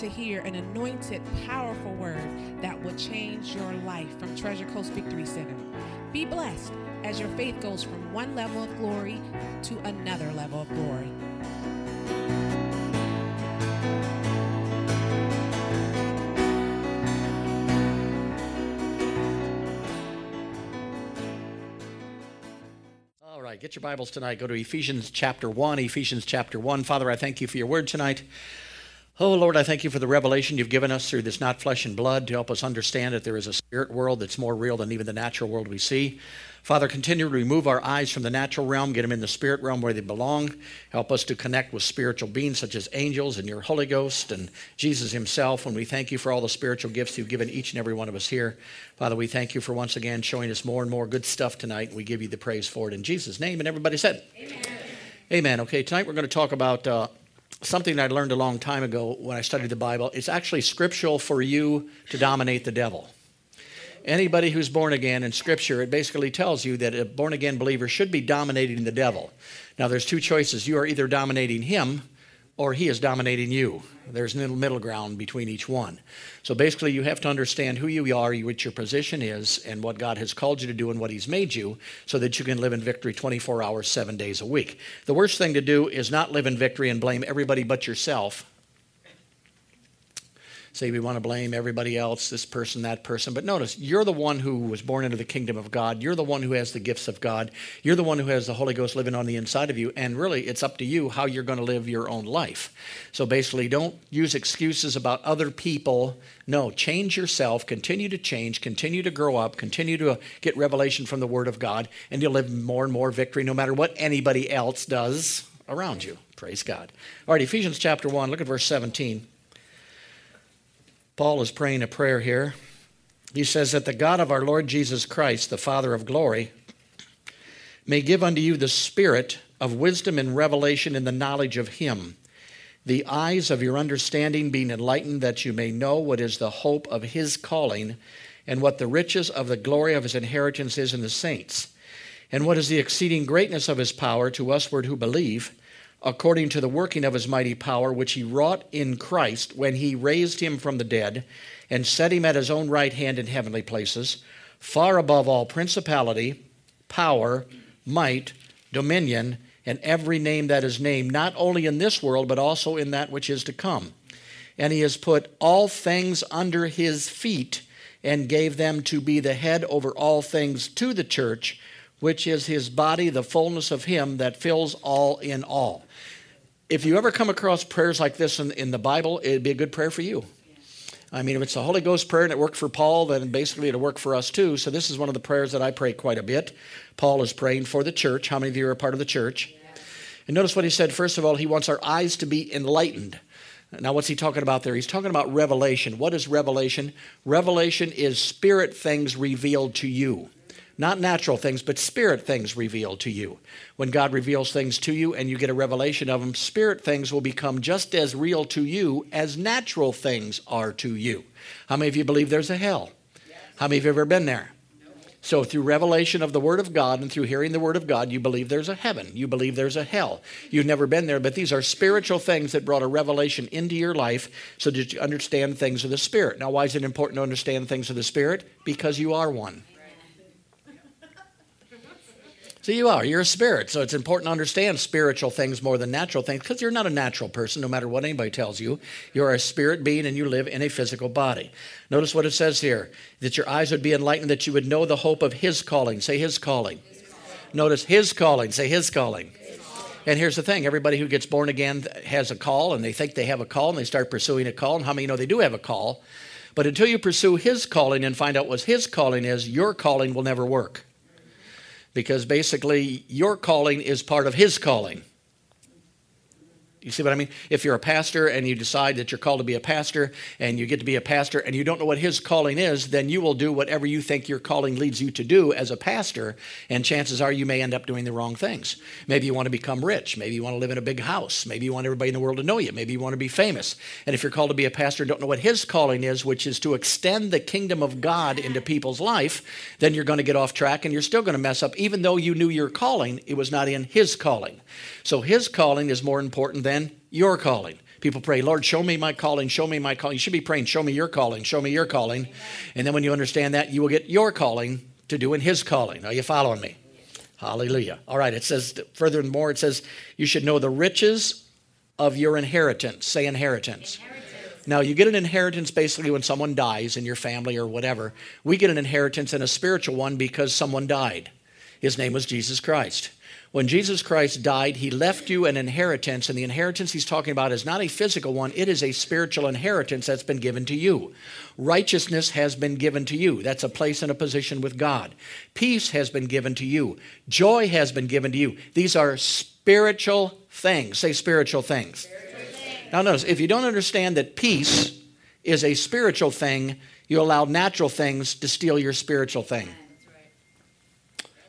to hear an anointed, powerful word that will change your life from Treasure Coast Victory Center. Be blessed as your faith goes from one level of glory to another level of glory. All right, get your Bibles tonight. Go to Ephesians chapter 1. Ephesians chapter 1. Father, I thank you for your word tonight. Oh, Lord, I thank you for the revelation you've given us through this not flesh and blood to help us understand that there is a spirit world that's more real than even the natural world we see. Father, continue to remove our eyes from the natural realm, get them in the spirit realm where they belong. Help us to connect with spiritual beings such as angels and your Holy Ghost and Jesus Himself. And we thank you for all the spiritual gifts you've given each and every one of us here. Father, we thank you for once again showing us more and more good stuff tonight. We give you the praise for it in Jesus' name. And everybody said, Amen. Amen. Okay, tonight we're going to talk about. Uh, something I learned a long time ago when I studied the Bible. It's actually scriptural for you to dominate the devil. Anybody who's born again in Scripture, it basically tells you that a born again believer should be dominating the devil. Now, there's two choices. You are either dominating him or he is dominating you. There's no middle ground between each one. So basically, you have to understand who you are, what your position is, and what God has called you to do and what He's made you so that you can live in victory 24 hours, seven days a week. The worst thing to do is not live in victory and blame everybody but yourself say we want to blame everybody else, this person, that person. But notice, you're the one who was born into the kingdom of God. You're the one who has the gifts of God. You're the one who has the Holy Ghost living on the inside of you. And really, it's up to you how you're going to live your own life. So basically, don't use excuses about other people. No, change yourself, continue to change, continue to grow up, continue to get revelation from the Word of God, and you'll live more and more victory no matter what anybody else does around you. Praise God. All right, Ephesians chapter 1, look at verse 17. Paul is praying a prayer here. He says that the God of our Lord Jesus Christ, the Father of glory, may give unto you the spirit of wisdom and revelation in the knowledge of Him, the eyes of your understanding being enlightened, that you may know what is the hope of His calling, and what the riches of the glory of His inheritance is in the saints, and what is the exceeding greatness of His power to usward who believe according to the working of his mighty power, which he wrought in Christ when he raised him from the dead and set him at his own right hand in heavenly places, far above all principality, power, might, dominion, and every name that is named, not only in this world, but also in that which is to come. And he has put all things under his feet and gave them to be the head over all things to the church, which is his body, the fullness of him that fills all in all if you ever come across prayers like this in, in the Bible, it'd be a good prayer for you. I mean, if it's a Holy Ghost prayer and it worked for Paul, then basically it'll work for us too. So this is one of the prayers that I pray quite a bit. Paul is praying for the church. How many of you are a part of the church? And notice what he said. First of all, he wants our eyes to be enlightened. Now, what's he talking about there? He's talking about revelation. What is revelation? Revelation is spirit things revealed to you. Not natural things, but spirit things revealed to you. When God reveals things to you and you get a revelation of them, spirit things will become just as real to you as natural things are to you. How many of you believe there's a hell? How many of you have ever been there? So, through revelation of the Word of God and through hearing the Word of God, you believe there's a heaven. You believe there's a hell. You've never been there, but these are spiritual things that brought a revelation into your life so that you understand things of the Spirit. Now, why is it important to understand things of the Spirit? Because you are one. So you are. You're a spirit. So it's important to understand spiritual things more than natural things because you're not a natural person, no matter what anybody tells you. You're a spirit being and you live in a physical body. Notice what it says here that your eyes would be enlightened, that you would know the hope of His calling. Say His calling. His calling. Notice His calling. Say His calling. And here's the thing everybody who gets born again has a call and they think they have a call and they start pursuing a call. And how many know they do have a call? But until you pursue His calling and find out what His calling is, your calling will never work because basically your calling is part of his calling. You see what I mean? If you're a pastor and you decide that you're called to be a pastor and you get to be a pastor and you don't know what his calling is, then you will do whatever you think your calling leads you to do as a pastor, and chances are you may end up doing the wrong things. Maybe you want to become rich. Maybe you want to live in a big house. Maybe you want everybody in the world to know you. Maybe you want to be famous. And if you're called to be a pastor and don't know what his calling is, which is to extend the kingdom of God into people's life, then you're going to get off track and you're still going to mess up, even though you knew your calling, it was not in his calling. So his calling is more important than your calling People pray, Lord, show me my calling, show me my calling. You should be praying, show me your calling, show me your calling. And then when you understand that, you will get your calling to do in His calling. Are you following me? Hallelujah. All right, it says, furthermore, it says, you should know the riches of your inheritance. Say inheritance. inheritance. Now, you get an inheritance basically when someone dies in your family or whatever. We get an inheritance and a spiritual one because someone died. His name was Jesus Christ. When Jesus Christ died, he left you an inheritance, and the inheritance he's talking about is not a physical one, it is a spiritual inheritance that's been given to you. Righteousness has been given to you. That's a place and a position with God. Peace has been given to you. Joy has been given to you. These are spiritual things. Say spiritual things. Spiritual things. Now, notice if you don't understand that peace is a spiritual thing, you allow natural things to steal your spiritual thing.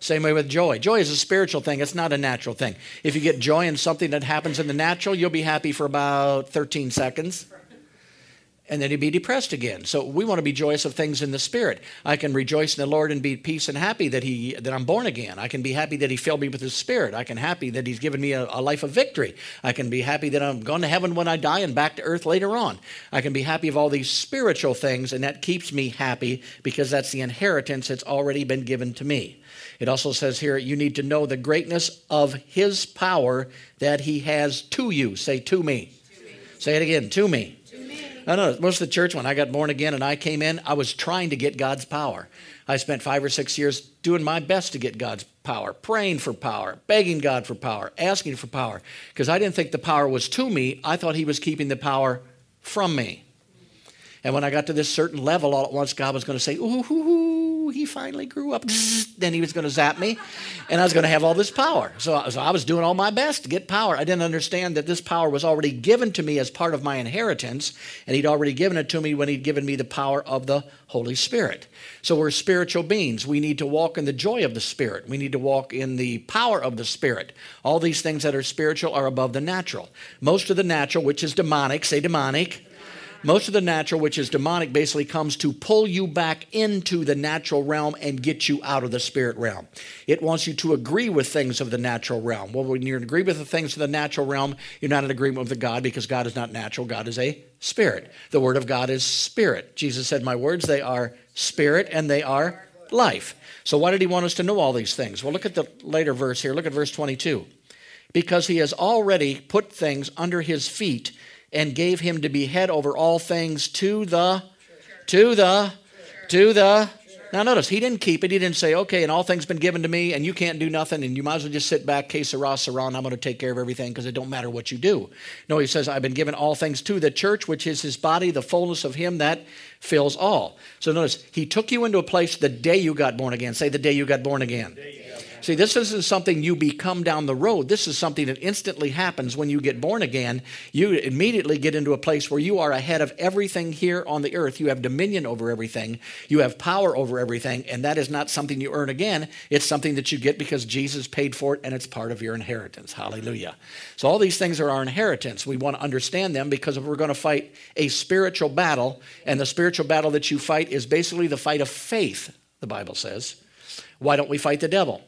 Same way with joy. Joy is a spiritual thing, it's not a natural thing. If you get joy in something that happens in the natural, you'll be happy for about 13 seconds. And then you'll be depressed again. So we want to be joyous of things in the spirit. I can rejoice in the Lord and be peace and happy that He that I'm born again. I can be happy that He filled me with His Spirit. I can happy that He's given me a, a life of victory. I can be happy that I'm going to heaven when I die and back to earth later on. I can be happy of all these spiritual things, and that keeps me happy because that's the inheritance that's already been given to me. It also says here, you need to know the greatness of his power that he has to you. Say, to me. To me. Say it again, to me. To me. I know most of the church, when I got born again and I came in, I was trying to get God's power. I spent five or six years doing my best to get God's power, praying for power, begging God for power, asking for power, because I didn't think the power was to me. I thought He was keeping the power from me. And when I got to this certain level, all at once God was going to say, ooh, ooh, ooh, he finally grew up. Then he was going to zap me, and I was going to have all this power. So, so I was doing all my best to get power. I didn't understand that this power was already given to me as part of my inheritance, and he'd already given it to me when he'd given me the power of the Holy Spirit. So we're spiritual beings. We need to walk in the joy of the Spirit. We need to walk in the power of the Spirit. All these things that are spiritual are above the natural. Most of the natural, which is demonic, say demonic most of the natural, which is demonic, basically comes to pull you back into the natural realm and get you out of the spirit realm. It wants you to agree with things of the natural realm. Well, when you're in agreement with the things of the natural realm, you're not in agreement with God because God is not natural. God is a spirit. The word of God is spirit. Jesus said, My words, they are spirit and they are life. So, why did he want us to know all these things? Well, look at the later verse here. Look at verse 22. Because he has already put things under his feet and gave him to be head over all things to the, to the, to the. Now notice, he didn't keep it. He didn't say, okay, and all things been given to me, and you can't do nothing, and you might as well just sit back, que sera, sera, I'm going to take care of everything because it don't matter what you do. No, he says, I've been given all things to the church, which is his body, the fullness of him that fills all. So notice, he took you into a place the day you got born again. Say the day you got born again. See, this isn't something you become down the road. This is something that instantly happens when you get born again. You immediately get into a place where you are ahead of everything here on the earth. You have dominion over everything, you have power over everything, and that is not something you earn again. It's something that you get because Jesus paid for it and it's part of your inheritance. Hallelujah. So, all these things are our inheritance. We want to understand them because if we're going to fight a spiritual battle, and the spiritual battle that you fight is basically the fight of faith, the Bible says. Why don't we fight the devil?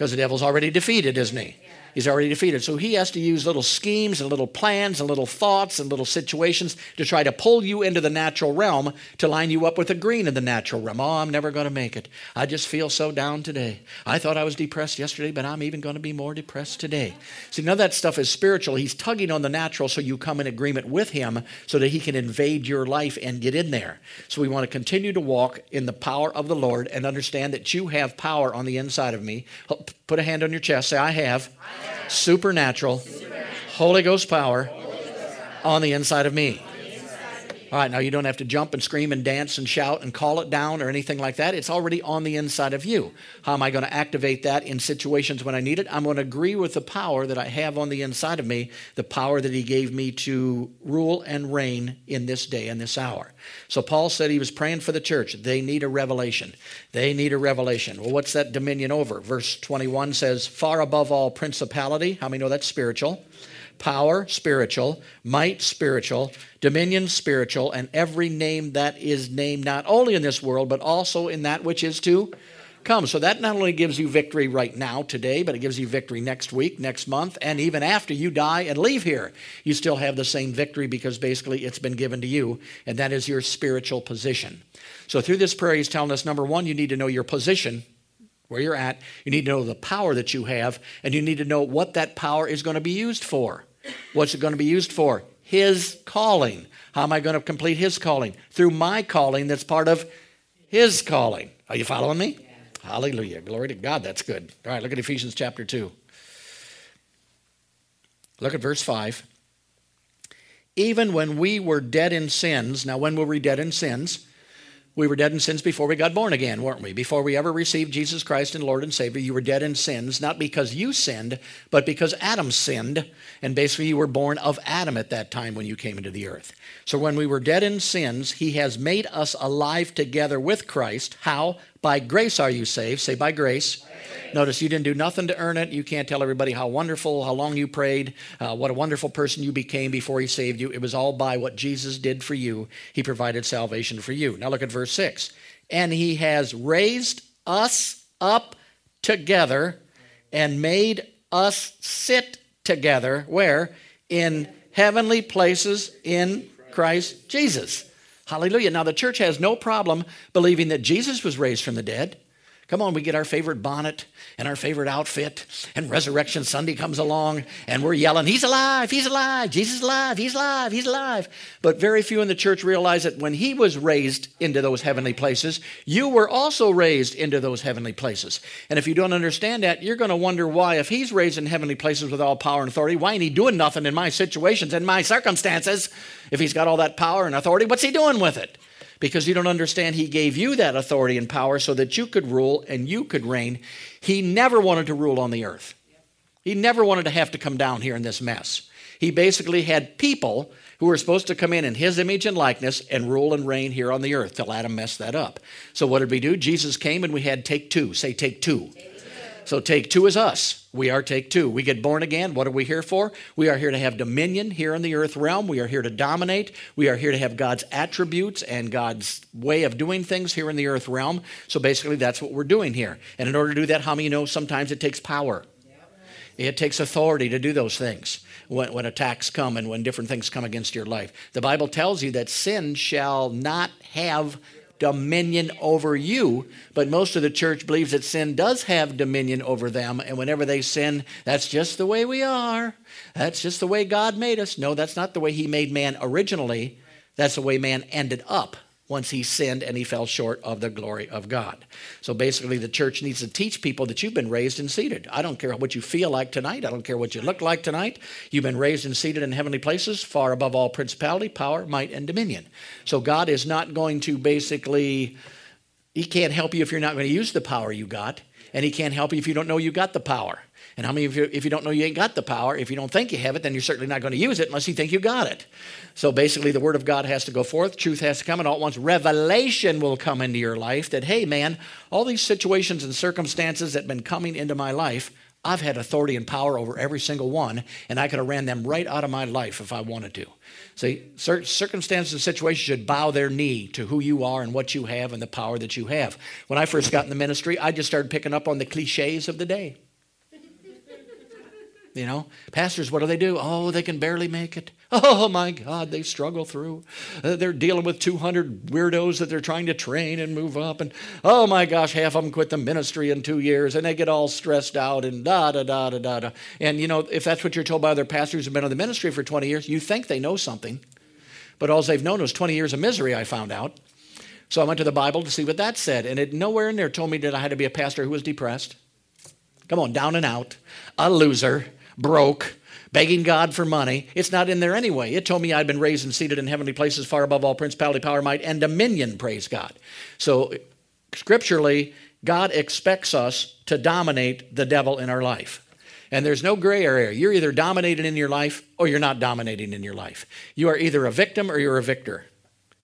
Because the devil's already defeated, isn't he? He's already defeated. So he has to use little schemes and little plans and little thoughts and little situations to try to pull you into the natural realm to line you up with the green in the natural realm. Oh, I'm never going to make it. I just feel so down today. I thought I was depressed yesterday, but I'm even going to be more depressed today. See, none of that stuff is spiritual. He's tugging on the natural so you come in agreement with him so that he can invade your life and get in there. So we want to continue to walk in the power of the Lord and understand that you have power on the inside of me. Put a hand on your chest. Say, I have, I have. Supernatural, Holy Ghost power. on the inside of me. All right, now you don't have to jump and scream and dance and shout and call it down or anything like that. It's already on the inside of you. How am I going to activate that in situations when I need it? I'm going to agree with the power that I have on the inside of me, the power that He gave me to rule and reign in this day and this hour. So Paul said he was praying for the church. They need a revelation. They need a revelation. Well, what's that dominion over? Verse 21 says, far above all principality. How many know that's spiritual? Power, spiritual, might, spiritual, dominion, spiritual, and every name that is named not only in this world, but also in that which is to come. So that not only gives you victory right now, today, but it gives you victory next week, next month, and even after you die and leave here. You still have the same victory because basically it's been given to you, and that is your spiritual position. So through this prayer, he's telling us number one, you need to know your position where you're at. You need to know the power that you have, and you need to know what that power is going to be used for. What's it going to be used for? His calling. How am I going to complete His calling? Through my calling that's part of His calling. Are you following me? Yeah. Hallelujah. Glory to God. That's good. All right, look at Ephesians chapter 2. Look at verse 5. Even when we were dead in sins, now when were we dead in sins? We were dead in sins before we got born again, weren't we? Before we ever received Jesus Christ and Lord and Savior, you were dead in sins, not because you sinned, but because Adam sinned. And basically, you were born of Adam at that time when you came into the earth. So when we were dead in sins, He has made us alive together with Christ. How? By grace are you saved. Say, by grace. Notice you didn't do nothing to earn it. You can't tell everybody how wonderful, how long you prayed, uh, what a wonderful person you became before He saved you. It was all by what Jesus did for you. He provided salvation for you. Now look at verse 6. And He has raised us up together and made us sit together. Where? In heavenly places in Christ Jesus. Hallelujah. Now, the church has no problem believing that Jesus was raised from the dead. Come on, we get our favorite bonnet and our favorite outfit, and Resurrection Sunday comes along, and we're yelling, He's alive, He's alive, Jesus is alive, He's alive, He's alive. But very few in the church realize that when He was raised into those heavenly places, you were also raised into those heavenly places. And if you don't understand that, you're going to wonder why, if He's raised in heavenly places with all power and authority, why ain't He doing nothing in my situations and my circumstances? If He's got all that power and authority, what's He doing with it? Because you don't understand he gave you that authority and power so that you could rule and you could reign. He never wanted to rule on the earth. He never wanted to have to come down here in this mess. He basically had people who were supposed to come in in his image and likeness and rule and reign here on the earth till Adam messed that up. So what did we do? Jesus came and we had take two. Say take two. Take so take two is us. We are take two. We get born again. What are we here for? We are here to have dominion here in the earth realm. We are here to dominate. We are here to have God's attributes and God's way of doing things here in the earth realm. So basically, that's what we're doing here. And in order to do that, how many know sometimes it takes power? It takes authority to do those things when, when attacks come and when different things come against your life. The Bible tells you that sin shall not have dominion over you. But most of the church believes that sin does have dominion over them. And whenever they sin, that's just the way we are. That's just the way God made us. No, that's not the way He made man originally. That's the way man ended up once he sinned and he fell short of the glory of God. So basically, the church needs to teach people that you've been raised and seated. I don't care what you feel like tonight. I don't care what you look like tonight. You've been raised and seated in heavenly places, far above all principality, power, might, and dominion. So God is not going to basically, He can't help you if you're not going to use the power you got, and He can't help you if you don't know you got the power. And how many of you, if you don't know you ain't got the power, if you don't think you have it, then you're certainly not going to use it unless you think you got it. So basically, the Word of God has to go forth, truth has to come, and all at once revelation will come into your life that, hey, man, all these situations and circumstances that have been coming into my life, I've had authority and power over every single one, and I could have ran them right out of my life if I wanted to. See, circumstances and situations should bow their knee to who you are and what you have and the power that you have. When I first got in the ministry, I just started picking up on the cliches of the day. You know, pastors, what do they do? Oh, they can barely make it. Oh my God, they struggle through. Uh, they're dealing with 200 weirdos that they're trying to train and move up. And oh my gosh, half of them quit the ministry in two years and they get all stressed out and da da da da da da. And you know, if that's what you're told by other pastors who've been in the ministry for 20 years, you think they know something. But all they've known was 20 years of misery, I found out. So I went to the Bible to see what that said. And it nowhere in there told me that I had to be a pastor who was depressed. Come on, down and out, a loser broke, begging God for money. It's not in there anyway. It told me I'd been raised and seated in heavenly places far above all principality, power, might, and dominion, praise God. So, scripturally, God expects us to dominate the devil in our life. And there's no gray area. You're either dominating in your life or you're not dominating in your life. You are either a victim or you're a victor.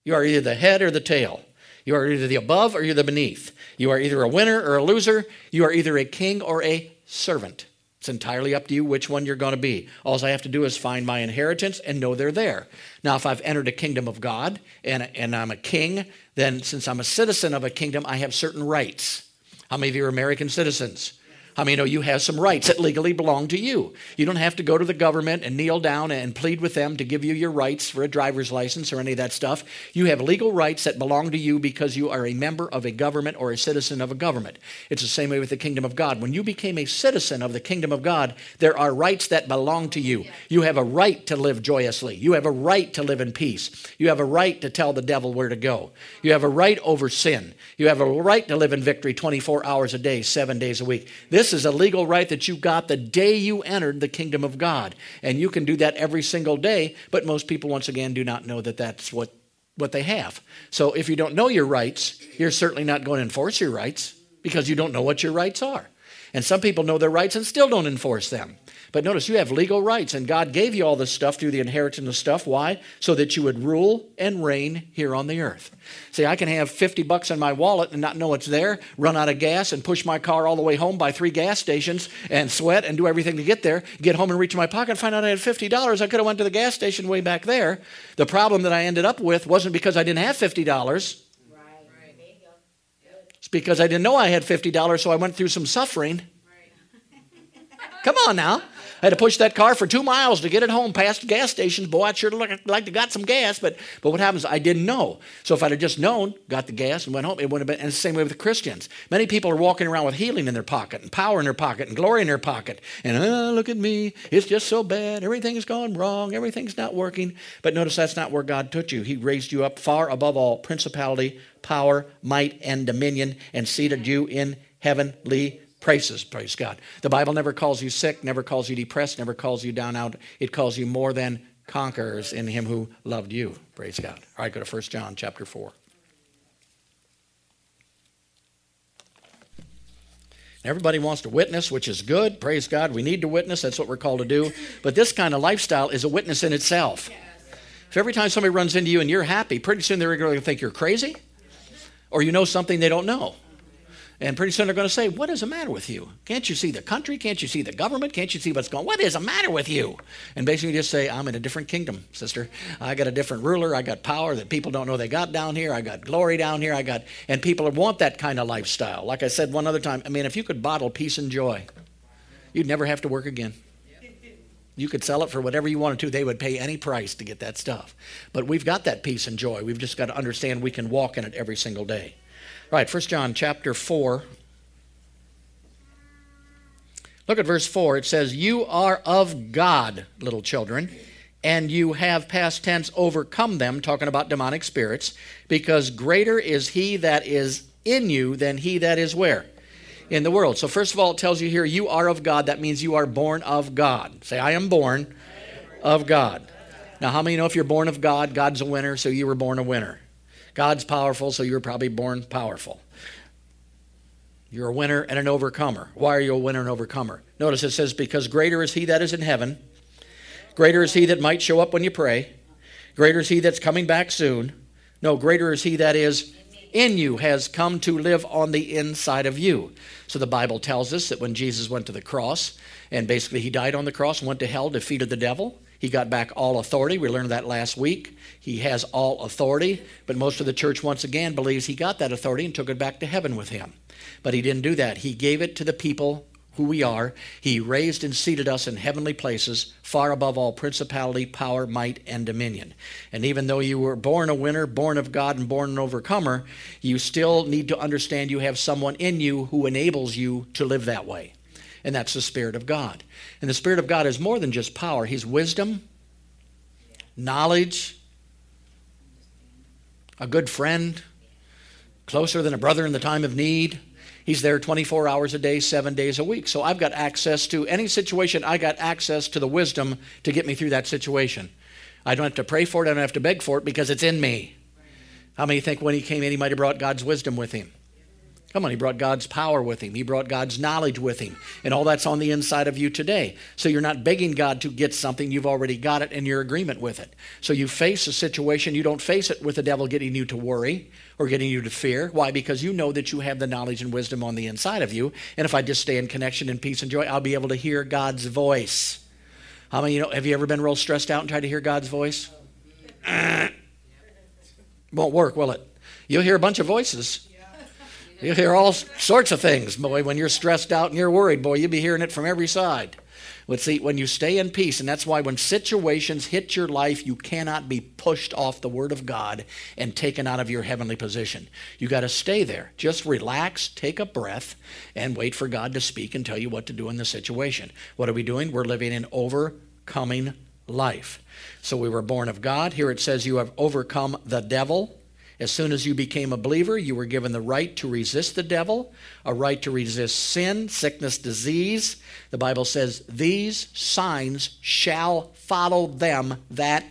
You are either the head or the tail. You are either the above or you're the beneath. You are either a winner or a loser. You are either a king or a servant. It's entirely up to you which one you're going to be. All I have to do is find my inheritance and know they're there. Now, if I've entered a kingdom of God and, and I'm a king, then since I'm a citizen of a kingdom, I have certain rights. How many of you are American citizens? How many know oh, you have some rights that legally belong to you? You don't have to go to the government and kneel down and plead with them to give you your rights for a driver's license or any of that stuff. You have legal rights that belong to you because you are a member of a government or a citizen of a government. It's the same way with the kingdom of God. When you became a citizen of the kingdom of God, there are rights that belong to you. You have a right to live joyously. You have a right to live in peace. You have a right to tell the devil where to go. You have a right over sin. You have a right to live in victory 24 hours a day, seven days a week. This is a legal right that you got the day you entered the kingdom of God. And you can do that every single day, but most people, once again, do not know that that's what, what they have. So if you don't know your rights, you're certainly not going to enforce your rights because you don't know what your rights are. And some people know their rights and still don't enforce them. But notice you have legal rights, and God gave you all this stuff through the inheritance of stuff. Why? So that you would rule and reign here on the earth. See, I can have 50 bucks in my wallet and not know it's there, run out of gas, and push my car all the way home by three gas stations and sweat and do everything to get there, get home and reach in my pocket and find out I had $50. I could have went to the gas station way back there. The problem that I ended up with wasn't because I didn't have $50. It's because I didn't know I had $50, so I went through some suffering. Come on now. I had to push that car for two miles to get it home past gas stations. Boy, I'd sure like to got some gas, but, but what happens? I didn't know. So if I'd have just known, got the gas and went home, it wouldn't have been, and the same way with Christians. Many people are walking around with healing in their pocket and power in their pocket and glory in their pocket. And, oh, look at me. It's just so bad. Everything's gone wrong. Everything's not working. But notice that's not where God took you. He raised you up far above all principality, power, might, and dominion and seated you in heavenly Praises, praise God. The Bible never calls you sick, never calls you depressed, never calls you down out. It calls you more than conquerors in him who loved you. Praise God. All right, go to 1 John chapter 4. Everybody wants to witness, which is good. Praise God. We need to witness. That's what we're called to do. But this kind of lifestyle is a witness in itself. If every time somebody runs into you and you're happy, pretty soon they're going to think you're crazy or you know something they don't know. And pretty soon they're going to say, What is the matter with you? Can't you see the country? Can't you see the government? Can't you see what's going What is the matter with you? And basically just say, I'm in a different kingdom, sister. I got a different ruler. I got power that people don't know they got down here. I got glory down here. I got, and people want that kind of lifestyle. Like I said one other time, I mean, if you could bottle peace and joy, you'd never have to work again. You could sell it for whatever you wanted to. They would pay any price to get that stuff. But we've got that peace and joy. We've just got to understand we can walk in it every single day. Right, 1 John chapter 4. Look at verse 4. It says, You are of God, little children, and you have past tense overcome them, talking about demonic spirits, because greater is he that is in you than he that is where? In the world. So, first of all, it tells you here, you are of God. That means you are born of God. Say, I am born of God. Now, how many know if you're born of God, God's a winner, so you were born a winner? God's powerful, so you're probably born powerful. You're a winner and an overcomer. Why are you a winner and overcomer? Notice it says, Because greater is he that is in heaven, greater is he that might show up when you pray, greater is he that's coming back soon. No, greater is he that is in you, has come to live on the inside of you. So the Bible tells us that when Jesus went to the cross, and basically he died on the cross went to hell, defeated the devil, he got back all authority. We learned that last week. He has all authority, but most of the church, once again, believes he got that authority and took it back to heaven with him. But he didn't do that. He gave it to the people who we are. He raised and seated us in heavenly places, far above all principality, power, might, and dominion. And even though you were born a winner, born of God, and born an overcomer, you still need to understand you have someone in you who enables you to live that way and that's the Spirit of God. And the Spirit of God is more than just power, He's wisdom, knowledge, a good friend, closer than a brother in the time of need. He's there 24 hours a day, seven days a week. So I've got access to any situation, I got access to the wisdom to get me through that situation. I don't have to pray for it, I don't have to beg for it because it's in me. How many think when he came in, he might have brought God's wisdom with him? Come on, he brought God's power with him. He brought God's knowledge with him. And all that's on the inside of you today. So you're not begging God to get something, you've already got it and you're agreement with it. So you face a situation, you don't face it with the devil getting you to worry or getting you to fear. Why? Because you know that you have the knowledge and wisdom on the inside of you. And if I just stay in connection and peace and joy, I'll be able to hear God's voice. How many you know have you ever been real stressed out and tried to hear God's voice? Won't work, will it? You'll hear a bunch of voices You hear all sorts of things, boy. When you're stressed out and you're worried, boy, you'll be hearing it from every side. But see, when you stay in peace, and that's why when situations hit your life, you cannot be pushed off the Word of God and taken out of your heavenly position. You got to stay there. Just relax, take a breath, and wait for God to speak and tell you what to do in the situation. What are we doing? We're living an overcoming life. So we were born of God. Here it says you have overcome the devil. As soon as you became a believer, you were given the right to resist the devil, a right to resist sin, sickness, disease. The Bible says, These signs shall follow them that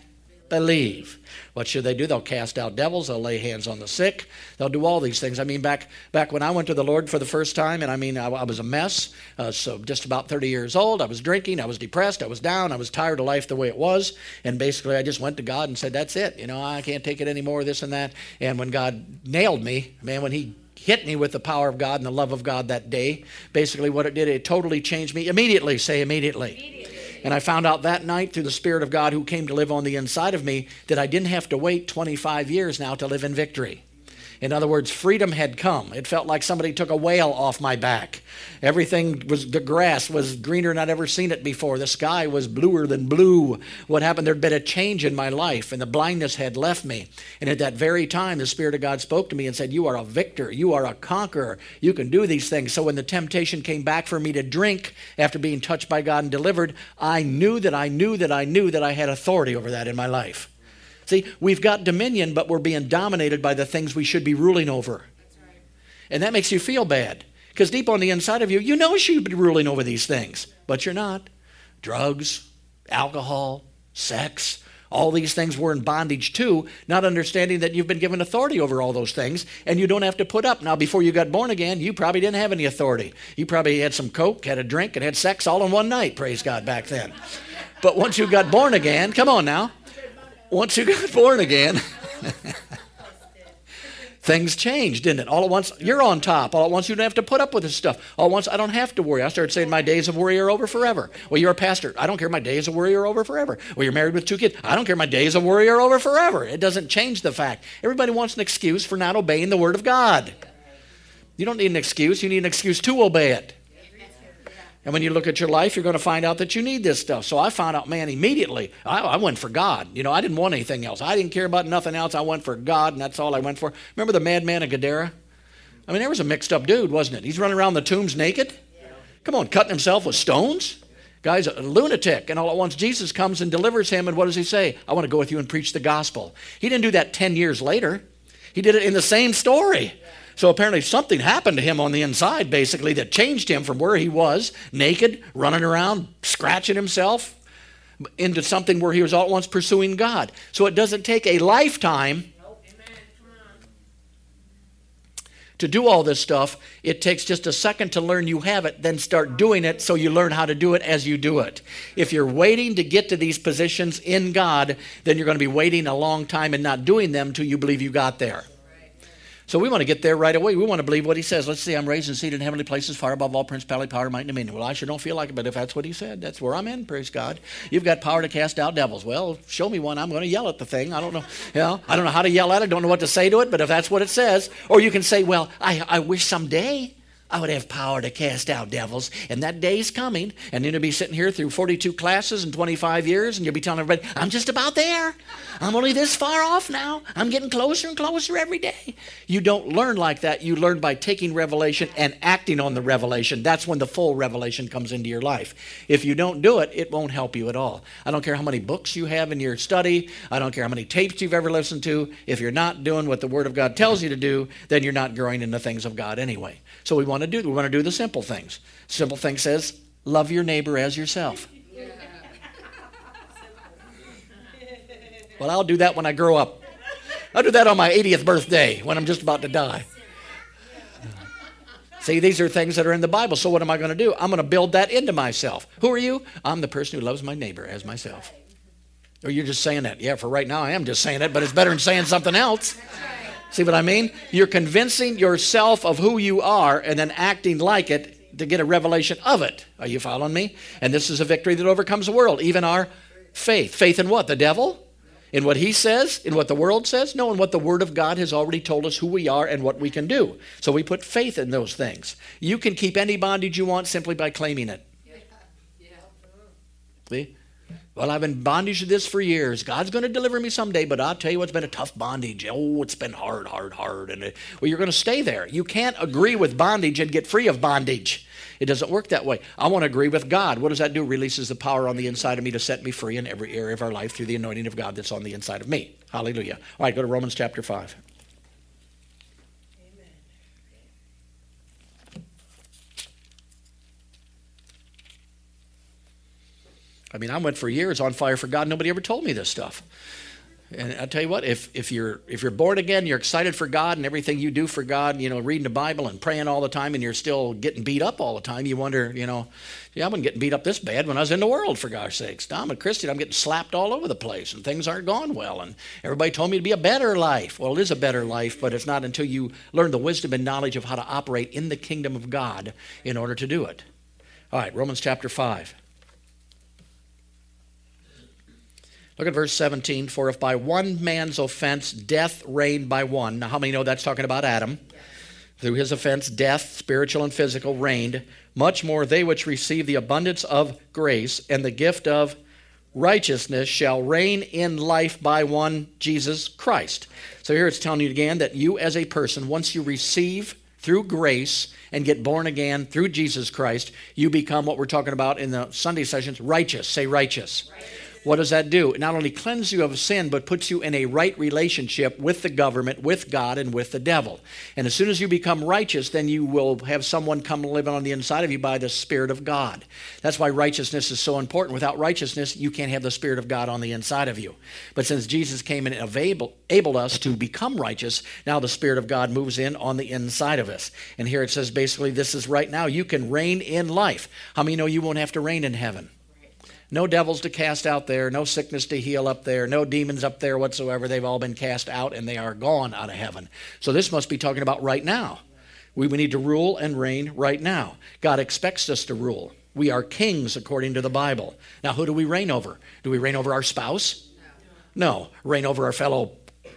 believe. What should they do? They'll cast out devils, they'll lay hands on the sick, they'll do all these things. I mean, back back when I went to the Lord for the first time, and I mean, I, I was a mess, uh, so just about 30 years old, I was drinking, I was depressed, I was down, I was tired of life the way it was, and basically I just went to God and said, That's it, you know, I can't take it anymore, this and that. And when God nailed me, man, when He hit me with the power of God and the love of God that day, basically what it did, it totally changed me immediately. Say immediately. immediately. And I found out that night through the Spirit of God who came to live on the inside of me that I didn't have to wait 25 years now to live in victory. In other words, freedom had come. It felt like somebody took a whale off my back. Everything was, the grass was greener than I'd ever seen it before. The sky was bluer than blue. What happened? There'd been a change in my life, and the blindness had left me. And at that very time, the Spirit of God spoke to me and said, You are a victor. You are a conqueror. You can do these things. So when the temptation came back for me to drink after being touched by God and delivered, I knew that I knew that I knew that I had authority over that in my life. See, we've got dominion, but we're being dominated by the things we should be ruling over. Right. And that makes you feel bad. Because deep on the inside of you, you know you should be ruling over these things, but you're not. Drugs, alcohol, sex, all these things we're in bondage to, not understanding that you've been given authority over all those things and you don't have to put up. Now, before you got born again, you probably didn't have any authority. You probably had some coke, had a drink, and had sex all in one night, praise God, back then. But once you got born again, come on now, once you got born again, things changed, didn't it? All at once, you're on top. All at once, you don't have to put up with this stuff. All at once, I don't have to worry. I started saying, My days of worry are over forever. Well, you're a pastor. I don't care. My days of worry are over forever. Well, you're married with two kids. I don't care. My days of worry are over forever. It doesn't change the fact. Everybody wants an excuse for not obeying the Word of God. You don't need an excuse, you need an excuse to obey it. And when you look at your life, you're going to find out that you need this stuff. So I found out, man, immediately, I, I, went for God. You know, I didn't want anything else. I didn't care about nothing else. I went for God, and that's all I went for. Remember the madman of Gadara? I mean, there was a mixed up dude, wasn't it? He's running around the tombs naked. Come on, cutting himself with stones. Guy's a lunatic. And all at once, Jesus comes and delivers him. And what does he say? I want to go with you and preach the gospel. He didn't do that 10 years later, he did it in the same story. So apparently something happened to him on the inside, basically, that changed him from where he was, naked, running around, scratching himself, into something where he was all at once pursuing God. So it doesn't take a lifetime to do all this stuff. It takes just a second to learn you have it, then start doing it so you learn how to do it as you do it. If you're waiting to get to these positions in God, then you're going to be waiting a long time and not doing them till you believe you got there. So we want to get there right away. We want to believe what he says. Let's see, I'm raised and seated in heavenly places, far above all principality, power, might, and dominion. Well, I sure don't feel like it, but if that's what he said, that's where I'm in, praise God. You've got power to cast out devils. Well, show me one. I'm going to yell at the thing. I don't know. Know, I don't know how to yell at it. Don't know what to say to it, but if that's what it says, or you can say, well, I, I wish someday I would have power to cast out devils. And that day's coming. And then you'll be sitting here through 42 classes in 25 years, and you'll be telling everybody, I'm just about there. I'm only this far off now. I'm getting closer and closer every day. You don't learn like that. You learn by taking revelation and acting on the revelation. That's when the full revelation comes into your life. If you don't do it, it won't help you at all. I don't care how many books you have in your study, I don't care how many tapes you've ever listened to. If you're not doing what the Word of God tells you to do, then you're not growing in the things of God anyway. So we want to do we want to do the simple things. Simple thing says, love your neighbor as yourself. Well, I'll do that when I grow up. I'll do that on my 80th birthday when I'm just about to die. See, these are things that are in the Bible. So, what am I going to do? I'm going to build that into myself. Who are you? I'm the person who loves my neighbor as myself. Or you're just saying that. Yeah, for right now, I am just saying it, but it's better than saying something else. See what I mean? You're convincing yourself of who you are and then acting like it to get a revelation of it. Are you following me? And this is a victory that overcomes the world, even our faith. Faith in what? The devil? In what he says, in what the world says? No, in what the Word of God has already told us who we are and what we can do. So we put faith in those things. You can keep any bondage you want simply by claiming it. See? Well, I've been bondage to this for years. God's going to deliver me someday, but I'll tell you what's been a tough bondage. Oh, it's been hard, hard, hard. And it, well, you're going to stay there. You can't agree with bondage and get free of bondage. It doesn't work that way. I want to agree with God. What does that do? Releases the power on the inside of me to set me free in every area of our life through the anointing of God that's on the inside of me. Hallelujah. All right, go to Romans chapter 5. I mean, I went for years on fire for God. Nobody ever told me this stuff. And I tell you what, if, if you're if you're born again, you're excited for God and everything you do for God, you know, reading the Bible and praying all the time, and you're still getting beat up all the time, you wonder, you know, yeah, I wasn't getting beat up this bad when I was in the world, for God's sakes. Now I'm a Christian, I'm getting slapped all over the place, and things aren't going well, and everybody told me to be a better life. Well, it is a better life, but it's not until you learn the wisdom and knowledge of how to operate in the kingdom of God in order to do it. All right, Romans chapter 5. Look at verse 17. For if by one man's offense death reigned by one. Now, how many know that's talking about Adam? Through his offense, death, spiritual and physical, reigned. Much more they which receive the abundance of grace and the gift of righteousness shall reign in life by one Jesus Christ. So here it's telling you again that you as a person, once you receive through grace and get born again through Jesus Christ, you become what we're talking about in the Sunday sessions righteous. Say righteous. righteous what does that do? It not only cleanses you of sin, but puts you in a right relationship with the government, with God, and with the devil. And as soon as you become righteous, then you will have someone come live on the inside of you by the Spirit of God. That's why righteousness is so important. Without righteousness, you can't have the Spirit of God on the inside of you. But since Jesus came and enabled us to become righteous, now the Spirit of God moves in on the inside of us. And here it says basically, this is right now. You can reign in life. How many know you won't have to reign in heaven? No devils to cast out there, no sickness to heal up there, no demons up there whatsoever. They've all been cast out and they are gone out of heaven. So this must be talking about right now. We, we need to rule and reign right now. God expects us to rule. We are kings according to the Bible. Now, who do we reign over? Do we reign over our spouse? No. Reign over our fellow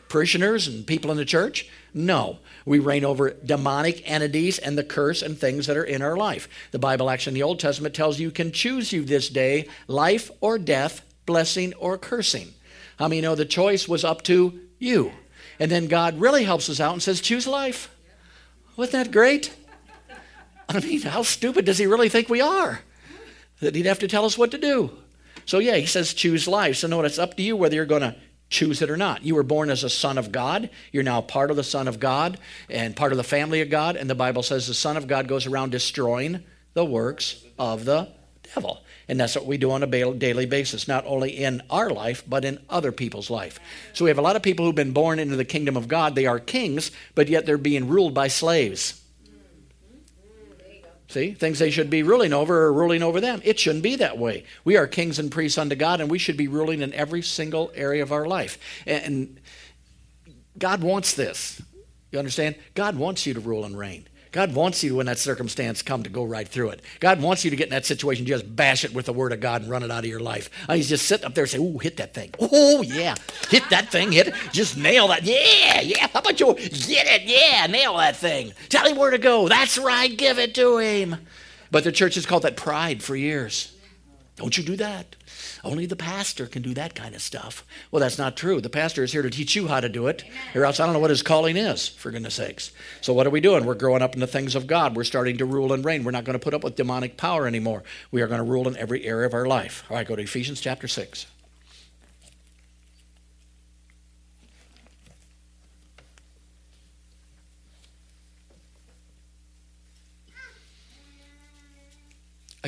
parishioners and people in the church? No. We reign over demonic entities and the curse and things that are in our life. The Bible actually in the Old Testament tells you, can choose you this day life or death, blessing or cursing. How many know the choice was up to you? And then God really helps us out and says, choose life. Wasn't that great? I mean, how stupid does he really think we are? That he'd have to tell us what to do. So, yeah, he says choose life. So, no, it's up to you whether you're going to choose it or not. You were born as a son of God. You're now part of the Son of God and part of the family of God. And the Bible says the Son of God goes around destroying the works of the devil. And that's what we do on a daily basis, not only in our life, but in other people's life. So we have a lot of people who've been born into the kingdom of God. They are kings, but yet they're being ruled by slaves. See, things they should be ruling over are ruling over them. It shouldn't be that way. We are kings and priests unto God, and we should be ruling in every single area of our life. And God wants this. You understand? God wants you to rule and reign. God wants you, when that circumstance come, to go right through it. God wants you to get in that situation, just bash it with the word of God and run it out of your life. And he's just sitting up there saying, "Ooh, hit that thing! Oh yeah, hit that thing! Hit it! Just nail that! Yeah, yeah! How about you get it? Yeah, nail that thing! Tell him where to go. That's right. Give it to him." But the church has called that pride for years. Don't you do that? Only the pastor can do that kind of stuff. Well, that's not true. The pastor is here to teach you how to do it, or else I don't know what his calling is, for goodness sakes. So, what are we doing? We're growing up in the things of God. We're starting to rule and reign. We're not going to put up with demonic power anymore. We are going to rule in every area of our life. All right, go to Ephesians chapter 6.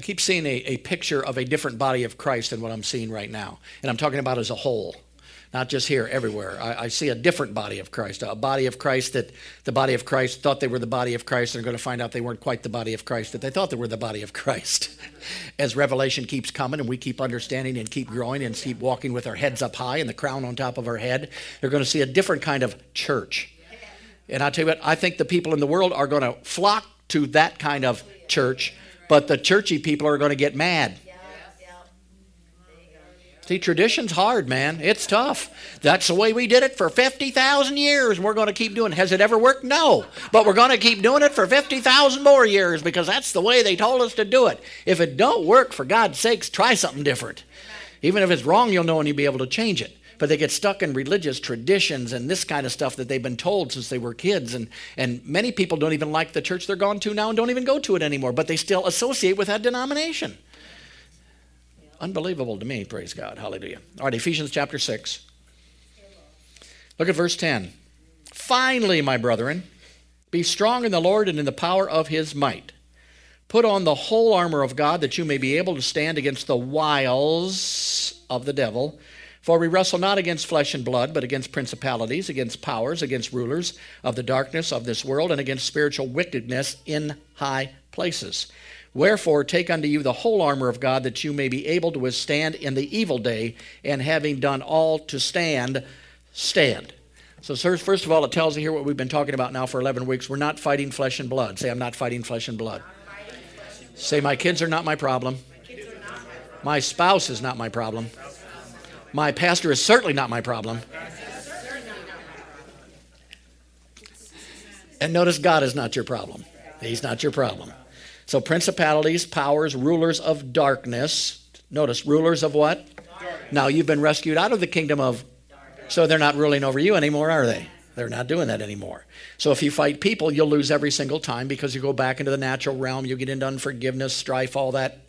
Keep seeing a, a picture of a different body of Christ than what I'm seeing right now. And I'm talking about as a whole, not just here, everywhere. I, I, see a different body of Christ, a body of Christ that the body of Christ thought they were the body of Christ and are going to find out they weren't quite the body of Christ, that they thought they were the body of Christ. As revelation keeps coming and we keep understanding and keep growing and keep walking with our heads up high and the crown on top of our head, they're going to see a different kind of church. And I tell you what, I think the people in the world are going to flock to that kind of church but the churchy people are going to get mad. See, tradition's hard, man. It's tough. That's the way we did it for 50,000 years, and we're going to keep doing it. Has it ever worked? No. But we're going to keep doing it for 50,000 more years because that's the way they told us to do it. If it don't work, for God's sakes, try something different. Even if it's wrong, you'll know and you'll be able to change it. But they get stuck in religious traditions and this kind of stuff that they've been told since they were kids. And, and many people don't even like the church they're gone to now and don't even go to it anymore, but they still associate with that denomination. Unbelievable to me, praise God. Hallelujah. All right, Ephesians chapter 6. Look at verse 10. Finally, my brethren, be strong in the Lord and in the power of his might. Put on the whole armor of God that you may be able to stand against the wiles of the devil. For we wrestle not against flesh and blood, but against principalities, against powers, against rulers of the darkness of this world, and against spiritual wickedness in high places. Wherefore, take unto you the whole armor of God, that you may be able to withstand in the evil day, and having done all to stand, stand. So, first of all, it tells you here what we've been talking about now for 11 weeks. We're not fighting flesh and blood. Say, I'm not fighting flesh and blood. Say, my kids are not my problem. My spouse is not my problem. My pastor is certainly not my problem. And notice God is not your problem. He's not your problem. So, principalities, powers, rulers of darkness. Notice, rulers of what? Darkness. Now, you've been rescued out of the kingdom of. Darkness. So, they're not ruling over you anymore, are they? They're not doing that anymore. So, if you fight people, you'll lose every single time because you go back into the natural realm, you get into unforgiveness, strife, all that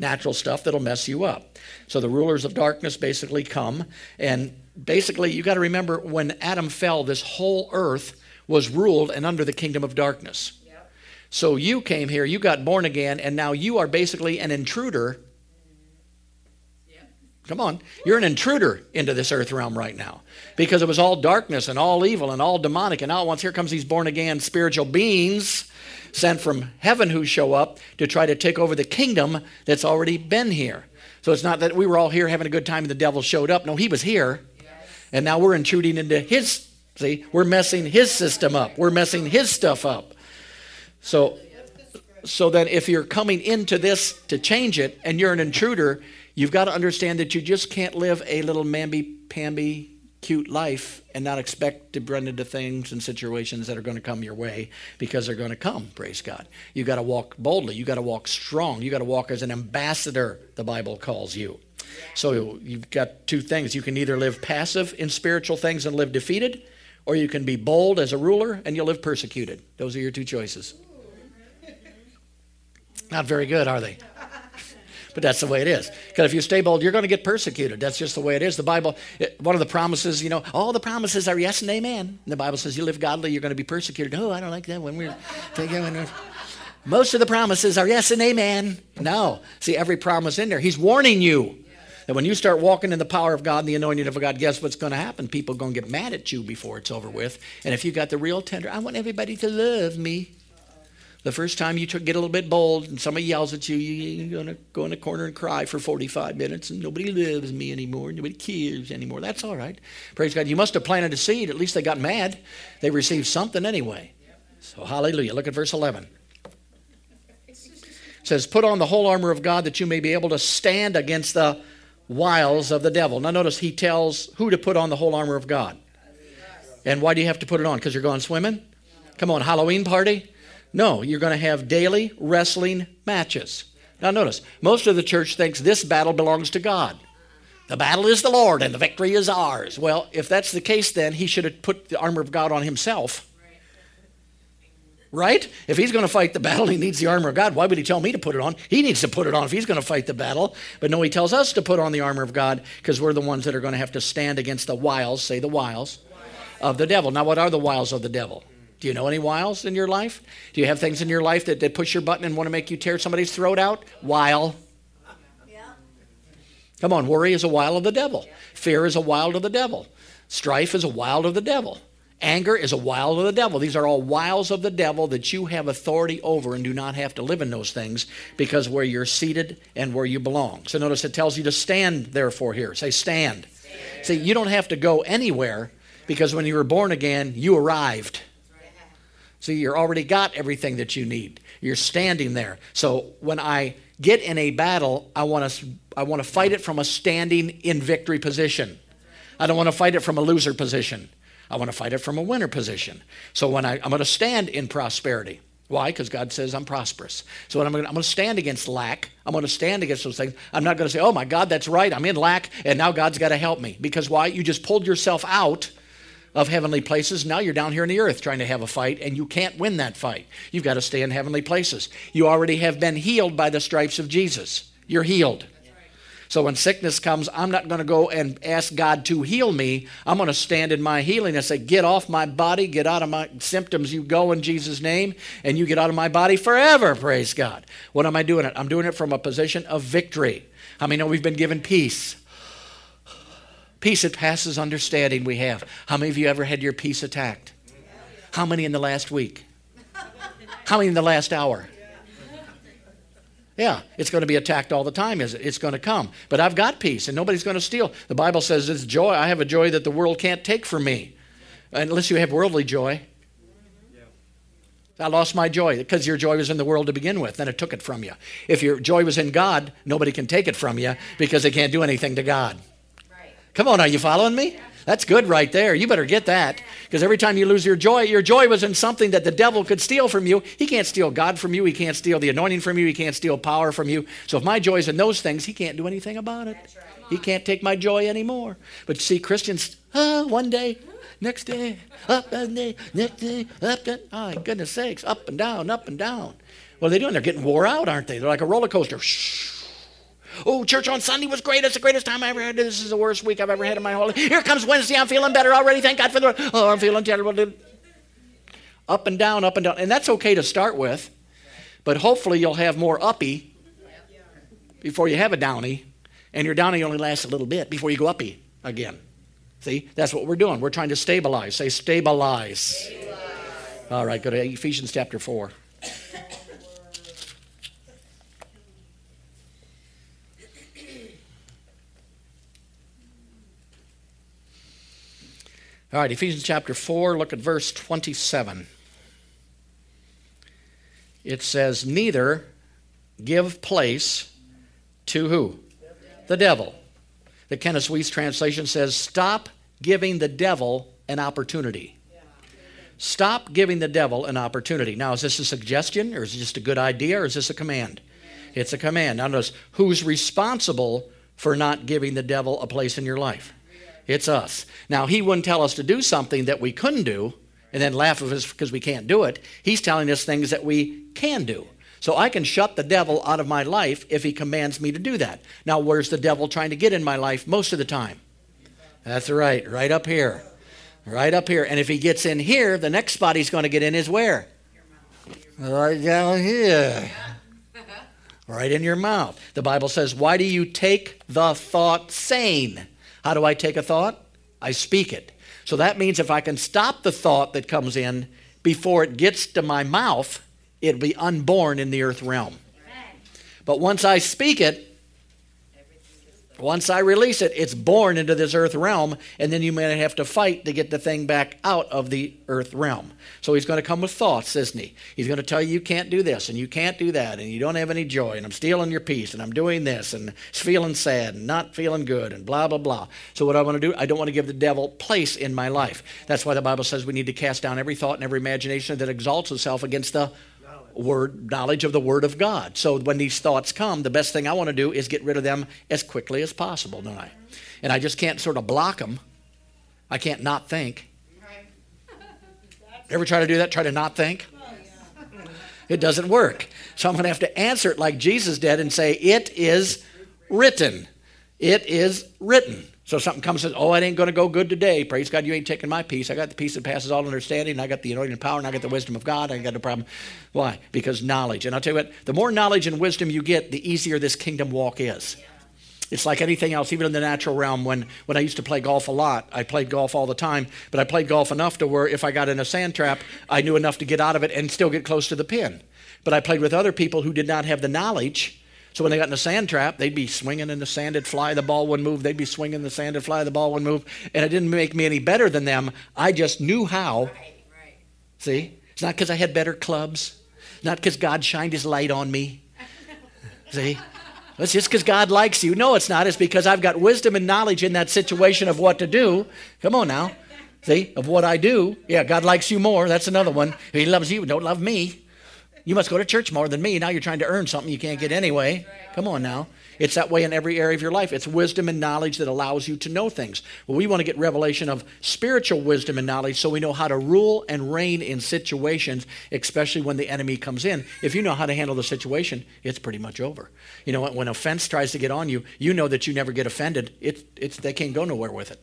natural stuff that'll mess you up. So, the rulers of darkness basically come. And basically, you got to remember when Adam fell, this whole earth was ruled and under the kingdom of darkness. So you came here, you got born again, and now you are basically an intruder. Come on. You're an intruder into this earth realm right now because it was all darkness and all evil and all demonic. And now, once here comes these born again spiritual beings sent from heaven who show up to try to take over the kingdom that's already been here. So it's not that we were all here having a good time and the devil showed up. No, he was here. And now we're intruding into his, see, we're messing his system up. We're messing his stuff up. So, so that if you're coming into this to change it and you're an intruder, you've got to understand that you just can't live a little mamby-pamby cute life and not expect to run into things and situations that are going to come your way because they're going to come praise god. You got to walk boldly. You got to walk strong. You got to walk as an ambassador the bible calls you. So you've got two things. You can either live passive in spiritual things and live defeated or you can be bold as a ruler and you'll live persecuted. Those are your two choices. Not very good, are they? But that's the way it is. Because if you stay bold, you're going to get persecuted. That's just the way it is. The Bible, one of the promises, you know, all the promises are yes and amen. And the Bible says you live godly, you're going to be persecuted. Oh, I don't like that when we're most of the promises are yes and amen. No. See, every promise in there, he's warning you. That when you start walking in the power of God and the anointing of God, guess what's going to happen? People are going to get mad at you before it's over with. And if you got the real tender, I want everybody to love me. The first time you get a little bit bold and somebody yells at you, you're going to go in a corner and cry for 45 minutes and nobody loves me anymore. Nobody cares anymore. That's all right. Praise God. You must have planted a seed. At least they got mad. They received something anyway. So, hallelujah. Look at verse 11. It says, Put on the whole armor of God that you may be able to stand against the wiles of the devil. Now, notice he tells who to put on the whole armor of God. And why do you have to put it on? Because you're going swimming? Come on, Halloween party? No, you're going to have daily wrestling matches. Now, notice, most of the church thinks this battle belongs to God. The battle is the Lord and the victory is ours. Well, if that's the case, then he should have put the armor of God on himself. Right? If he's going to fight the battle, he needs the armor of God. Why would he tell me to put it on? He needs to put it on if he's going to fight the battle. But no, he tells us to put on the armor of God because we're the ones that are going to have to stand against the wiles, say the wiles, of the devil. Now, what are the wiles of the devil? Do you know any wiles in your life? Do you have things in your life that, that push your button and want to make you tear somebody's throat out? Wile. Yeah. Come on, worry is a wile of the devil. Fear is a wile of the devil. Strife is a wile of the devil. Anger is a wile of the devil. These are all wiles of the devil that you have authority over and do not have to live in those things because where you're seated and where you belong. So notice it tells you to stand, therefore, here. Say, stand. stand. See, you don't have to go anywhere because when you were born again, you arrived. See, you're already got everything that you need. You're standing there. So when I get in a battle, I want to I want to fight it from a standing in victory position. I don't want to fight it from a loser position. I want to fight it from a winner position. So when I, I'm going to stand in prosperity. Why? Because God says I'm prosperous. So when I'm I'm going to stand against lack. I'm going to stand against those things. I'm not going to say, oh my God, that's right. I'm in lack, and now God's got to help me. Because why? You just pulled yourself out of heavenly places. Now you're down here in the earth trying to have a fight, and you can't win that fight. You've got to stay in heavenly places. You already have been healed by the stripes of Jesus. You're healed. So when sickness comes, I'm not going to go and ask God to heal me. I'm going to stand in my healing and say, Get off my body, get out of my symptoms. You go in Jesus' name, and you get out of my body forever. Praise God. What am I doing it? I'm doing it from a position of victory. I mean, we've been given peace? Peace that passes understanding we have. How many of you ever had your peace attacked? How many in the last week? How many in the last hour? Yeah, it's going to be attacked all the time. Is it? It's going to come. But I've got peace, and nobody's going to steal. The Bible says it's joy. I have a joy that the world can't take from me, unless you have worldly joy. I lost my joy because your joy was in the world to begin with. Then it took it from you. If your joy was in God, nobody can take it from you because they can't do anything to God. Right. Come on, are you following me? That's good right there. You better get that. Because every time you lose your joy, your joy was in something that the devil could steal from you. He can't steal God from you. He can't steal the anointing from you. He can't steal power from you. So if my joy is in those things, he can't do anything about it. He can't take my joy anymore. But you see, Christians, uh, one day, next day, up and day, next day, up and oh, goodness sakes, up and down, up and down. What are they doing? They're getting wore out, aren't they? They're like a roller coaster. Shh Oh, church on Sunday was great. It's the greatest time I ever had. This is the worst week I've ever had in my whole life. Here comes Wednesday. I'm feeling better already. Thank God for the. Oh, I'm feeling terrible. Up and down, up and down. And that's okay to start with, but hopefully you'll have more uppy before you have a downy, and your downy only lasts a little bit before you go uppy again. See, that's what we're doing. We're trying to stabilize. Say stabilize. stabilize. All right, go to Ephesians chapter 4. All right, Ephesians chapter 4, look at verse 27. It says, Neither give place to who? The devil. The Kenneth Wuest translation says, Stop giving the devil an opportunity. Stop giving the devil an opportunity. Now, is this a suggestion, or is it just a good idea, or is this a command? It's a command. Now, notice who's responsible for not giving the devil a place in your life? It's us. Now, he wouldn't tell us to do something that we couldn't do and then laugh at us because we can't do it. He's telling us things that we can do. So I can shut the devil out of my life if he commands me to do that. Now, where's the devil trying to get in my life most of the time? That's right, right up here. Right up here. And if he gets in here, the next spot he's going to get in is where? Right down here. Right in your mouth. The Bible says, Why do you take the thought sane? How do I take a thought? I speak it. So that means if I can stop the thought that comes in before it gets to my mouth, it'll be unborn in the earth realm. But once I speak it, once I release it, it's born into this earth realm, and then you may have to fight to get the thing back out of the earth realm. So he's going to come with thoughts, isn't he? He's going to tell you you can't do this, and you can't do that, and you don't have any joy, and I'm stealing your peace, and I'm doing this, and it's feeling sad, and not feeling good, and blah, blah, blah. So what I want to do, I don't want to give the devil place in my life. That's why the Bible says we need to cast down every thought and every imagination that exalts itself against the word knowledge of the word of God. So when these thoughts come, the best thing I want to do is get rid of them as quickly as possible, don't I? And I just can't sort of block them. I can't not think. Ever try to do that? Try to not think? It doesn't work. So I'm going to have to answer it like Jesus did and say, It is written. It is written. So something comes and says, Oh, it ain't going to go good today. Praise God, you ain't taking my peace. I got the peace that passes all understanding. And I got the anointing power and I got the wisdom of God. I ain't got no problem. Why? Because knowledge. And I'll tell you what, the more knowledge and wisdom you get, the easier this kingdom walk is. It's like anything else, even in the natural realm. When, when I used to play golf a lot, I played golf all the time, but I played golf enough to where if I got in a sand trap, I knew enough to get out of it and still get close to the pin. But I played with other people who did not have the knowledge so when they got in the sand trap, they'd be swinging in the sand, it'd fly, the ball wouldn't move. They'd be swinging in the sand, it'd fly, the ball wouldn't move. And it didn't make me any better than them. I just knew how. Right, right. See? It's not because I had better clubs, not because God shined his light on me. See? It's just because God likes you. No, it's not. It's because I've got wisdom and knowledge in that situation of what to do. Come on now. See, of what I do. Yeah, God likes you more. That's another one. He loves you, don't love me. You must go to church more than me. Now you're trying to earn something you can't get anyway. Come on now. It's that way in every area of your life. It's wisdom and knowledge that allows you to know things. Well, we want to get revelation of spiritual wisdom and knowledge so we know how to rule and reign in situations, especially when the enemy comes in. If you know how to handle the situation, it's pretty much over. You know, when offense tries to get on you, you know that you never get offended. It, it's, they can't go nowhere with it.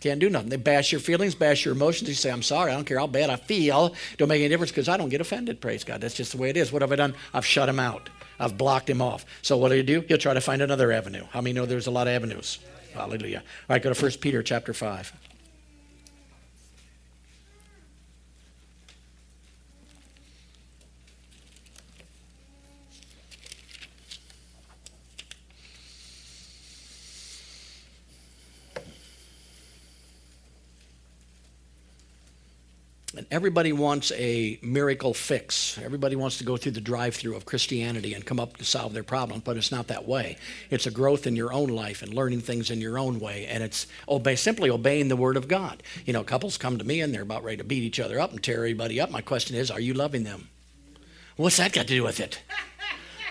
Can't do nothing. They bash your feelings, bash your emotions. You say, I'm sorry. I don't care how bad I feel. Don't make any difference because I don't get offended. Praise God. That's just the way it is. What have I done? I've shut him out. I've blocked him off. So what do you do? He'll try to find another avenue. How many know there's a lot of avenues? Hallelujah. All right, go to 1 Peter chapter 5. Everybody wants a miracle fix. Everybody wants to go through the drive through of Christianity and come up to solve their problem, but it's not that way. It's a growth in your own life and learning things in your own way. And it's obey, simply obeying the Word of God. You know, couples come to me and they're about ready to beat each other up and tear everybody up. My question is, are you loving them? What's that got to do with it?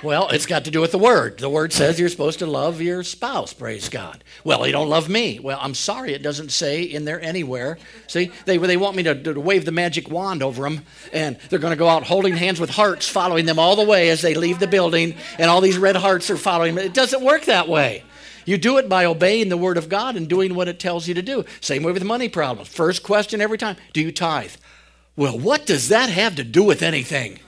Well, it's got to do with the word. The word says you're supposed to love your spouse, praise God. Well, you don't love me. Well, I'm sorry, it doesn't say in there anywhere. See, they, they want me to, to wave the magic wand over them, and they're going to go out holding hands with hearts, following them all the way as they leave the building, and all these red hearts are following them. It doesn't work that way. You do it by obeying the word of God and doing what it tells you to do. Same way with money problems. First question every time Do you tithe? Well, what does that have to do with anything?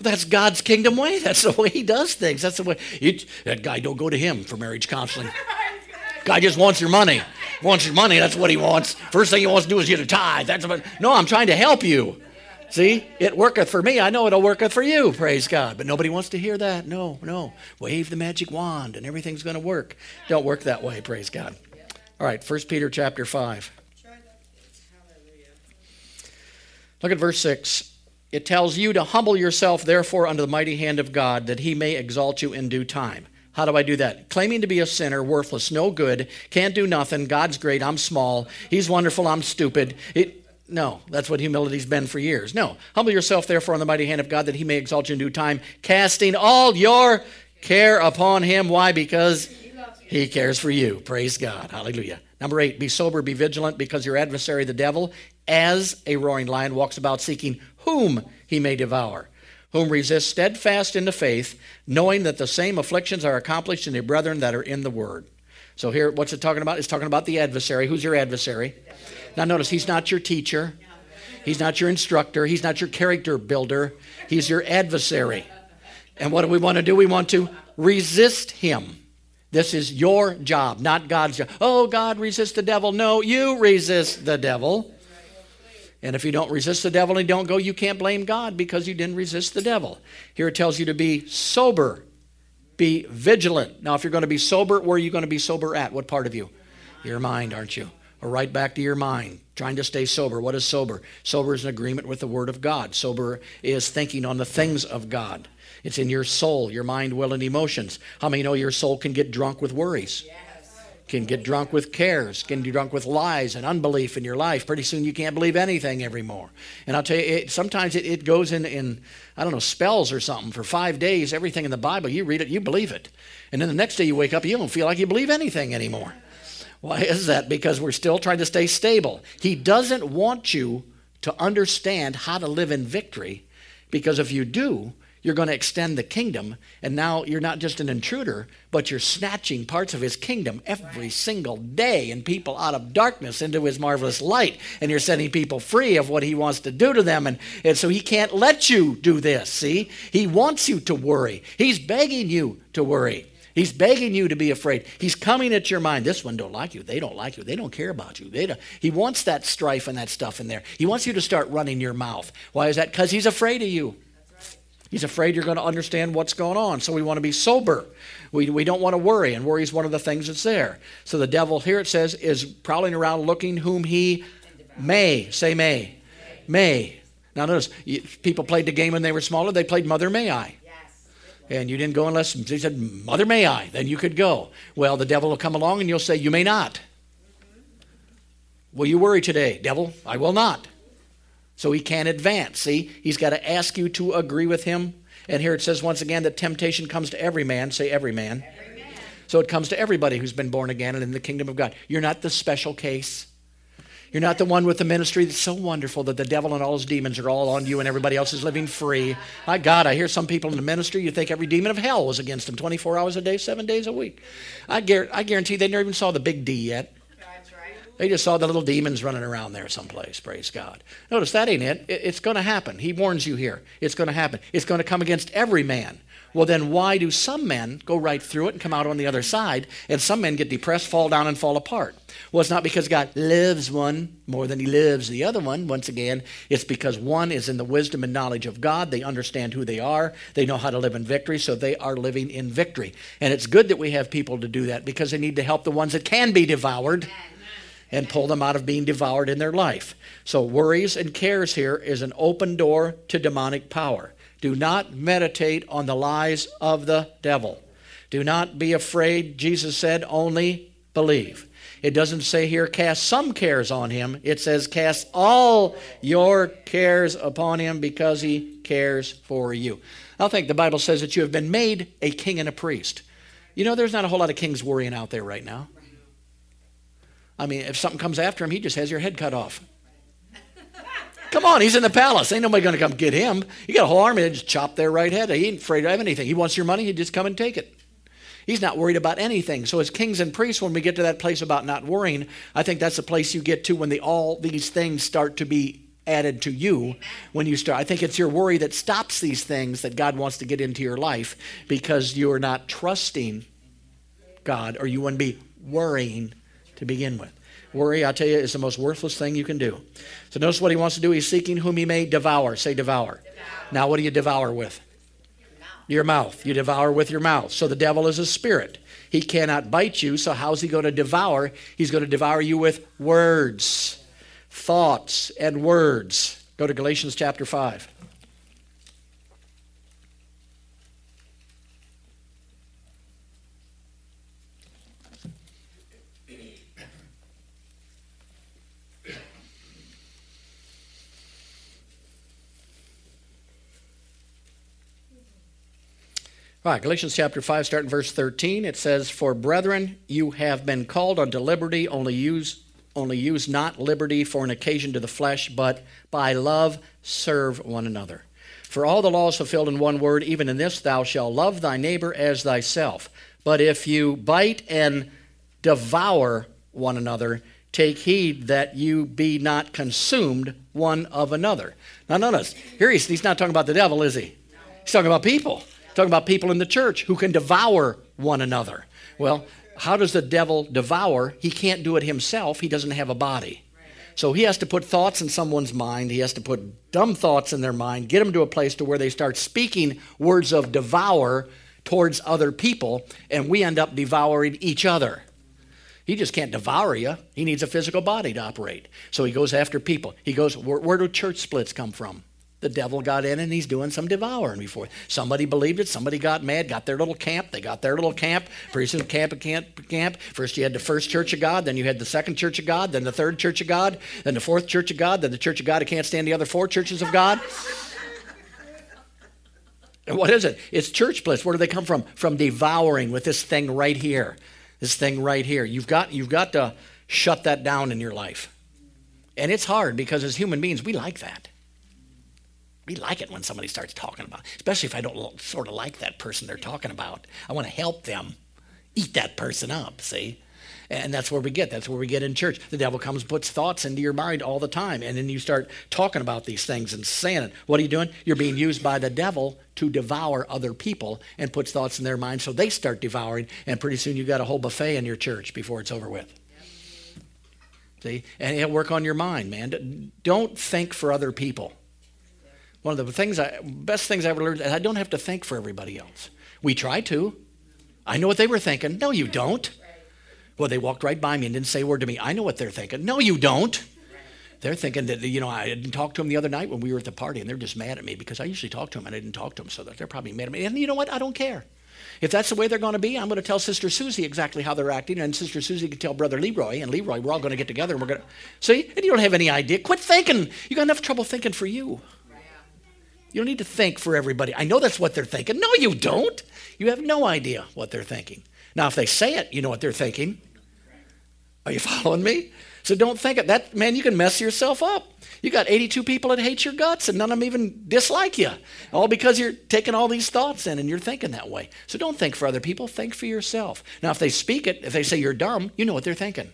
That's God's kingdom way. That's the way He does things. That's the way. You, that guy don't go to him for marriage counseling. Guy just wants your money. Wants your money. That's what he wants. First thing he wants to do is get a tithe. That's what. No, I'm trying to help you. See, it worketh for me. I know it'll worketh for you. Praise God. But nobody wants to hear that. No, no. Wave the magic wand and everything's going to work. Don't work that way. Praise God. All right. First Peter chapter five. Look at verse six. It tells you to humble yourself, therefore, under the mighty hand of God, that he may exalt you in due time. How do I do that? Claiming to be a sinner, worthless, no good, can't do nothing. God's great, I'm small. He's wonderful, I'm stupid. It, no, that's what humility's been for years. No. Humble yourself, therefore, in the mighty hand of God, that he may exalt you in due time, casting all your care upon him. Why? Because he cares for you. Praise God. Hallelujah. Number eight, be sober, be vigilant, because your adversary, the devil, as a roaring lion, walks about seeking whom he may devour. Whom resist steadfast in the faith, knowing that the same afflictions are accomplished in the brethren that are in the word. So here, what's it talking about? It's talking about the adversary. Who's your adversary? Now notice, he's not your teacher. He's not your instructor. He's not your character builder. He's your adversary. And what do we want to do? We want to resist him. This is your job, not God's job. Oh, God, resist the devil. No, you resist the devil. And if you don't resist the devil and don't go, you can't blame God because you didn't resist the devil. Here it tells you to be sober, be vigilant. Now, if you're going to be sober, where are you going to be sober at? What part of you? Your mind, aren't you? Or right back to your mind, trying to stay sober. What is sober? Sober is an agreement with the Word of God. Sober is thinking on the things of God. It's in your soul, your mind, will, and emotions. How many know your soul can get drunk with worries? Yeah can get drunk with cares, can get drunk with lies and unbelief in your life. Pretty soon you can't believe anything anymore. And I'll tell you, it, sometimes it, it goes in, in, I don't know, spells or something. For five days, everything in the Bible, you read it, you believe it. And then the next day you wake up, you don't feel like you believe anything anymore. Why is that? Because we're still trying to stay stable. He doesn't want you to understand how to live in victory because if you do, you're going to extend the kingdom, and now you're not just an intruder, but you're snatching parts of his kingdom every single day and people out of darkness into his marvelous light. And you're setting people free of what he wants to do to them. And, and so he can't let you do this, see? He wants you to worry. He's begging you to worry. He's begging you to be afraid. He's coming at your mind. This one don't like you. They don't like you. They don't care about you. They don't. He wants that strife and that stuff in there. He wants you to start running your mouth. Why is that? Because he's afraid of you. He's afraid you're going to understand what's going on. So we want to be sober. We, we don't want to worry, and worry is one of the things that's there. So the devil, here it says, is prowling around looking whom he may. Say may. May. Now notice, people played the game when they were smaller. They played Mother May I. And you didn't go unless he said, Mother, may I? Then you could go. Well, the devil will come along and you'll say, You may not. Mm-hmm. Will you worry today? Devil, I will not. So he can't advance. See, he's got to ask you to agree with him. And here it says once again that temptation comes to every man. Say, every man. Every man. So it comes to everybody who's been born again and in the kingdom of God. You're not the special case. You're not the one with the ministry that's so wonderful that the devil and all his demons are all on you and everybody else is living free. My God, I hear some people in the ministry, you think every demon of hell was against them 24 hours a day, seven days a week. I, guarantee they never even saw the big D yet. They just saw the little demons running around there someplace. Praise God. Notice that ain't it. It's going to happen. He warns you here. It's going to happen. It's going to come against every man. Well, then why do some men go right through it and come out on the other side, and some men get depressed, fall down, and fall apart? Well, it's not because God loves one more than he lives the other one. Once again, it's because one is in the wisdom and knowledge of God. They understand who they are, they know how to live in victory, so they are living in victory. And it's good that we have people to do that because they need to help the ones that can be devoured and pull them out of being devoured in their life. So, worries and cares here is an open door to demonic power. Do not meditate on the lies of the devil. Do not be afraid. Jesus said, only believe. It doesn't say here, cast some cares on him. It says, cast all your cares upon him because he cares for you. I think the Bible says that you have been made a king and a priest. You know, there's not a whole lot of kings worrying out there right now. I mean, if something comes after him, he just has your head cut off. Come on, he's in the palace. Ain't nobody going to come get him. You got a whole army that just chop their right head. He ain't afraid of anything. He wants your money, he just come and take it. He's not worried about anything. So, as kings and priests, when we get to that place about not worrying, I think that's the place you get to when the, all these things start to be added to you when you start. I think it's your worry that stops these things that God wants to get into your life because you're not trusting God or you wouldn't be worrying to begin with. Worry, I tell you, is the most worthless thing you can do. So notice what he wants to do. He's seeking whom he may devour. Say devour. devour. Now, what do you devour with? Your mouth. your mouth. You devour with your mouth. So the devil is a spirit. He cannot bite you. So how's he going to devour? He's going to devour you with words, thoughts, and words. Go to Galatians chapter 5. All right, Galatians chapter 5, starting verse 13, it says, For brethren, you have been called unto liberty, only use, only use not liberty for an occasion to the flesh, but by love serve one another. For all the law is fulfilled in one word, even in this, thou shalt love thy neighbor as thyself. But if you bite and devour one another, take heed that you be not consumed one of another. Now, notice, here he's, he's not talking about the devil, is he? He's talking about people. Talking about people in the church who can devour one another. Well, how does the devil devour? He can't do it himself. He doesn't have a body. So he has to put thoughts in someone's mind. He has to put dumb thoughts in their mind, get them to a place to where they start speaking words of devour towards other people, and we end up devouring each other. He just can't devour you. He needs a physical body to operate. So he goes after people. He goes, where, where do church splits come from? The devil got in and he's doing some devouring before. Somebody believed it. Somebody got mad, got their little camp. They got their little camp. Pretty soon, camp, camp, camp. First, you had the first church of God. Then you had the second church of God. Then the third church of God. Then the fourth church of God. Then the church of God who can't stand the other four churches of God. and what is it? It's church splits. Where do they come from? From devouring with this thing right here. This thing right here. You've got, you've got to shut that down in your life. And it's hard because as human beings, we like that. We like it when somebody starts talking about, especially if I don't sort of like that person they're talking about. I want to help them eat that person up, see? And that's where we get. That's where we get in church. The devil comes, puts thoughts into your mind all the time, and then you start talking about these things and saying it. What are you doing? You're being used by the devil to devour other people and puts thoughts in their mind, so they start devouring, and pretty soon you got a whole buffet in your church before it's over with. See, and it'll work on your mind, man. Don't think for other people. One of the things I, best things I ever learned, is I don't have to think for everybody else. We try to. I know what they were thinking. No, you don't. Well, they walked right by me and didn't say a word to me. I know what they're thinking. No, you don't. They're thinking that, you know, I didn't talk to them the other night when we were at the party, and they're just mad at me because I usually talk to them and I didn't talk to them, so they're probably mad at me. And you know what? I don't care. If that's the way they're going to be, I'm going to tell Sister Susie exactly how they're acting, and Sister Susie can tell Brother Leroy, and Leroy, we're all going to get together and we're going to. See? And you don't have any idea. Quit thinking. You got enough trouble thinking for you. You don't need to think for everybody. I know that's what they're thinking. No, you don't. You have no idea what they're thinking. Now, if they say it, you know what they're thinking. Are you following me? So don't think it. That man, you can mess yourself up. You got 82 people that hate your guts, and none of them even dislike you, all because you're taking all these thoughts in and you're thinking that way. So don't think for other people. Think for yourself. Now, if they speak it, if they say you're dumb, you know what they're thinking.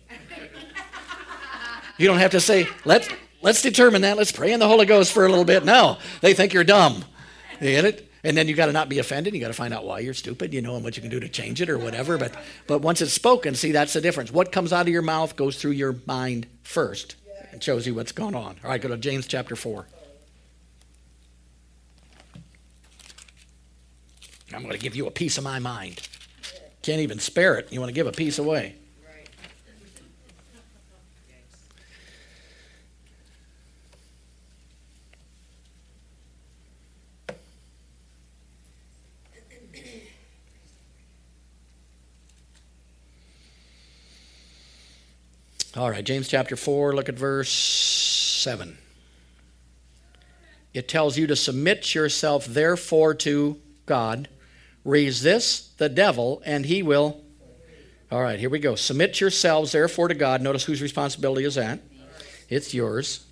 You don't have to say let's let's determine that. Let's pray in the Holy Ghost for a little bit. No, they think you're dumb. You get it? And then you got to not be offended. You got to find out why you're stupid, you know, and what you can do to change it or whatever. But but once it's spoken, see that's the difference. What comes out of your mouth goes through your mind first. and shows you what's going on. All right, go to James chapter four. I'm going to give you a piece of my mind. Can't even spare it. You want to give a piece away. All right, James chapter 4, look at verse 7. It tells you to submit yourself, therefore, to God. Resist the devil, and he will. All right, here we go. Submit yourselves, therefore, to God. Notice whose responsibility is that? It's yours.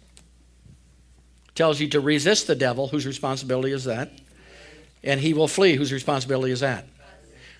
Tells you to resist the devil. Whose responsibility is that? And he will flee. Whose responsibility is that?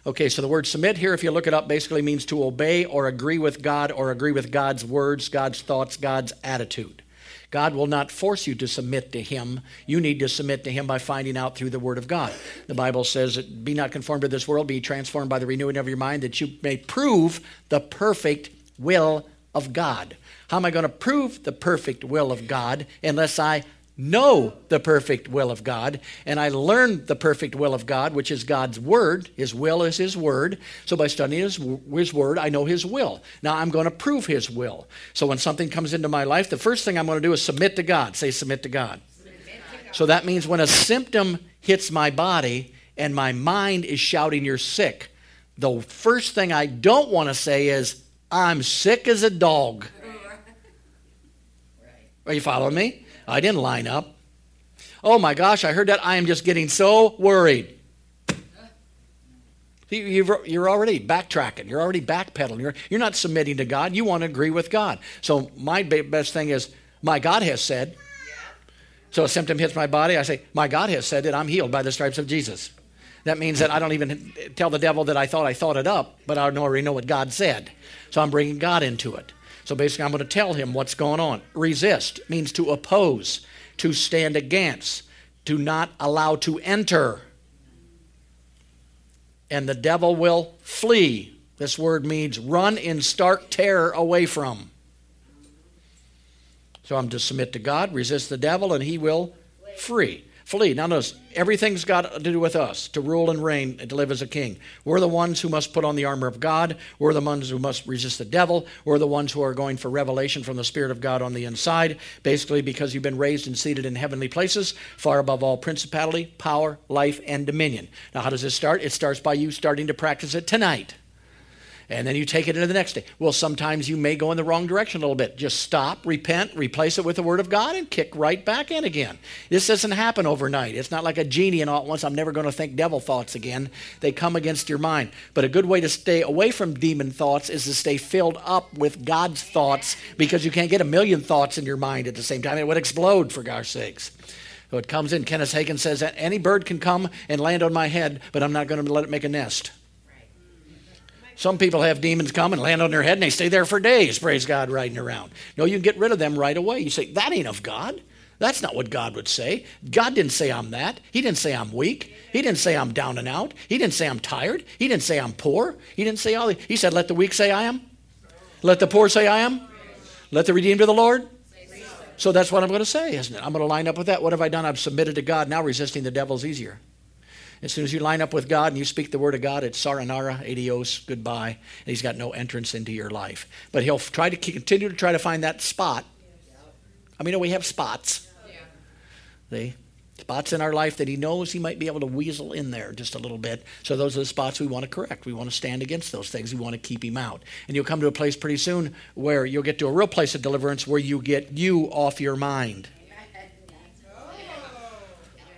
Okay, so the word submit here, if you look it up, basically means to obey or agree with God or agree with God's words, God's thoughts, God's attitude. God will not force you to submit to Him. You need to submit to Him by finding out through the Word of God. The Bible says, Be not conformed to this world, be transformed by the renewing of your mind, that you may prove the perfect will of God. How am I going to prove the perfect will of God unless I know the perfect will of God, and I learn the perfect will of God, which is God's Word. His will is His Word. So by studying His, his Word, I know His will. Now I'm going to prove His will. So when something comes into my life, the first thing I'm going to do is submit to God. Say, submit to God. Submit to God. So that means when a symptom hits my body and my mind is shouting, You're sick, the first thing I don't want to say is, I'm sick as a dog. Are you following me? I didn't line up. Oh my gosh, I heard that. I am just getting so worried. You're already backtracking. You're already backpedaling. You're, you're not submitting to God. You want to agree with God. So, my best thing is, my God has said. So, a symptom hits my body. I say, My God has said that I'm healed by the stripes of Jesus. That means that I don't even tell the devil that I thought I thought it up, but I already know what God said. So, I'm bringing God into it. So basically, I'm going to tell him what's going on. Resist means to oppose, to stand against, to not allow to enter. And the devil will flee. This word means run in stark terror away from. So I'm to submit to God, resist the devil, and he will flee. Flee. Now notice, everything's got to do with us to rule and reign and to live as a king. We're the ones who must put on the armor of God. We're the ones who must resist the devil. We're the ones who are going for revelation from the Spirit of God on the inside, basically because you've been raised and seated in heavenly places, far above all principality, power, life, and dominion. Now, how does this start? It starts by you starting to practice it tonight and then you take it into the next day. Well, sometimes you may go in the wrong direction a little bit. Just stop, repent, replace it with the Word of God, and kick right back in again. This doesn't happen overnight. It's not like a genie and all at once, I'm never going to think devil thoughts again. They come against your mind. But a good way to stay away from demon thoughts is to stay filled up with God's thoughts because you can't get a million thoughts in your mind at the same time. It would explode, for gosh sakes. So it comes in. Kenneth Hagin says that any bird can come and land on my head, but I'm not going to let it make a nest. Some people have demons come and land on their head and they stay there for days, praise God, riding around. No, you can get rid of them right away. You say, that ain't of God. That's not what God would say. God didn't say I'm that. He didn't say I'm weak. He didn't say I'm down and out. He didn't say I'm tired. He didn't say I'm poor. He didn't say all the, He said, let the weak say I am. Let the poor say I am. Let the redeemed of the Lord. So that's what I'm going to say, isn't it? I'm going to line up with that. What have I done? I've submitted to God. Now resisting the devil's easier. As soon as you line up with God and you speak the word of God, it's saranara, adios, goodbye. And he's got no entrance into your life. But he'll try to continue to try to find that spot I mean, we have spots. See? Spots in our life that he knows he might be able to weasel in there just a little bit. So those are the spots we want to correct. We want to stand against those things. We want to keep him out. And you'll come to a place pretty soon where you'll get to a real place of deliverance where you get you off your mind.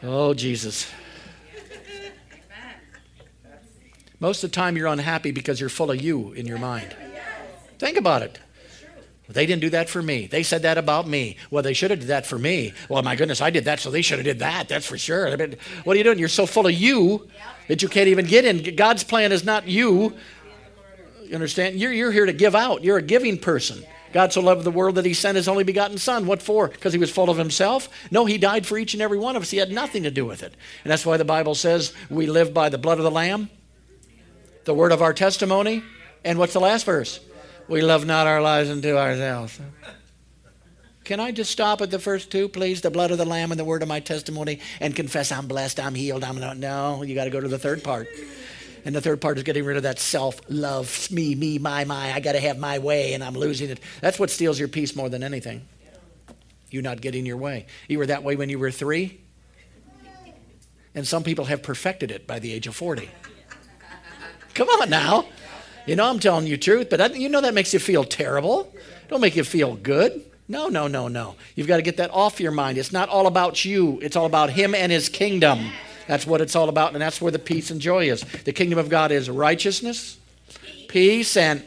Oh, Jesus. Most of the time you're unhappy because you're full of you in your mind. Think about it. They didn't do that for me. They said that about me. Well, they should have did that for me. Well, my goodness, I did that, so they should have did that. That's for sure. I mean, what are you doing? You're so full of you that you can't even get in. God's plan is not you. You understand? You're, you're here to give out. You're a giving person. God so loved the world that he sent his only begotten son. What for? Because he was full of himself? No, he died for each and every one of us. He had nothing to do with it. And that's why the Bible says we live by the blood of the Lamb, the word of our testimony, and what's the last verse? We love not our lives unto ourselves. Can I just stop at the first two, please? The blood of the Lamb and the word of my testimony and confess I'm blessed, I'm healed, I'm not. No, you got to go to the third part. And the third part is getting rid of that self love, me, me, my, my. I got to have my way and I'm losing it. That's what steals your peace more than anything. You not getting your way. You were that way when you were three. And some people have perfected it by the age of 40. Come on now. You know, I'm telling you truth, but I, you know that makes you feel terrible. Don't make you feel good. No, no, no, no. You've got to get that off your mind. It's not all about you, it's all about Him and His kingdom. That's what it's all about, and that's where the peace and joy is. The kingdom of God is righteousness, peace, and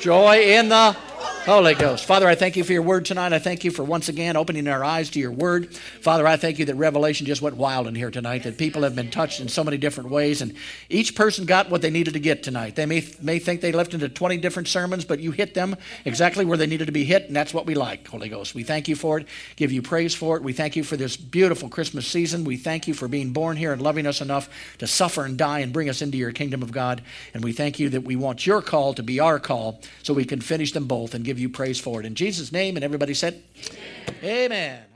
joy in the Holy Ghost. Father, I thank you for your word tonight. I thank you for once again opening our eyes to your word. Father, I thank you that revelation just went wild in here tonight, that people have been touched in so many different ways, and each person got what they needed to get tonight. They may, may think they left into 20 different sermons, but you hit them exactly where they needed to be hit, and that's what we like, Holy Ghost. We thank you for it, give you praise for it. We thank you for this beautiful Christmas season. We thank you for being born here and loving us enough to suffer and die and bring us into your kingdom of God. And we thank you that we want your call to be our call so we can finish them both and give you praise for it. In Jesus' name, and everybody said, Amen. Amen.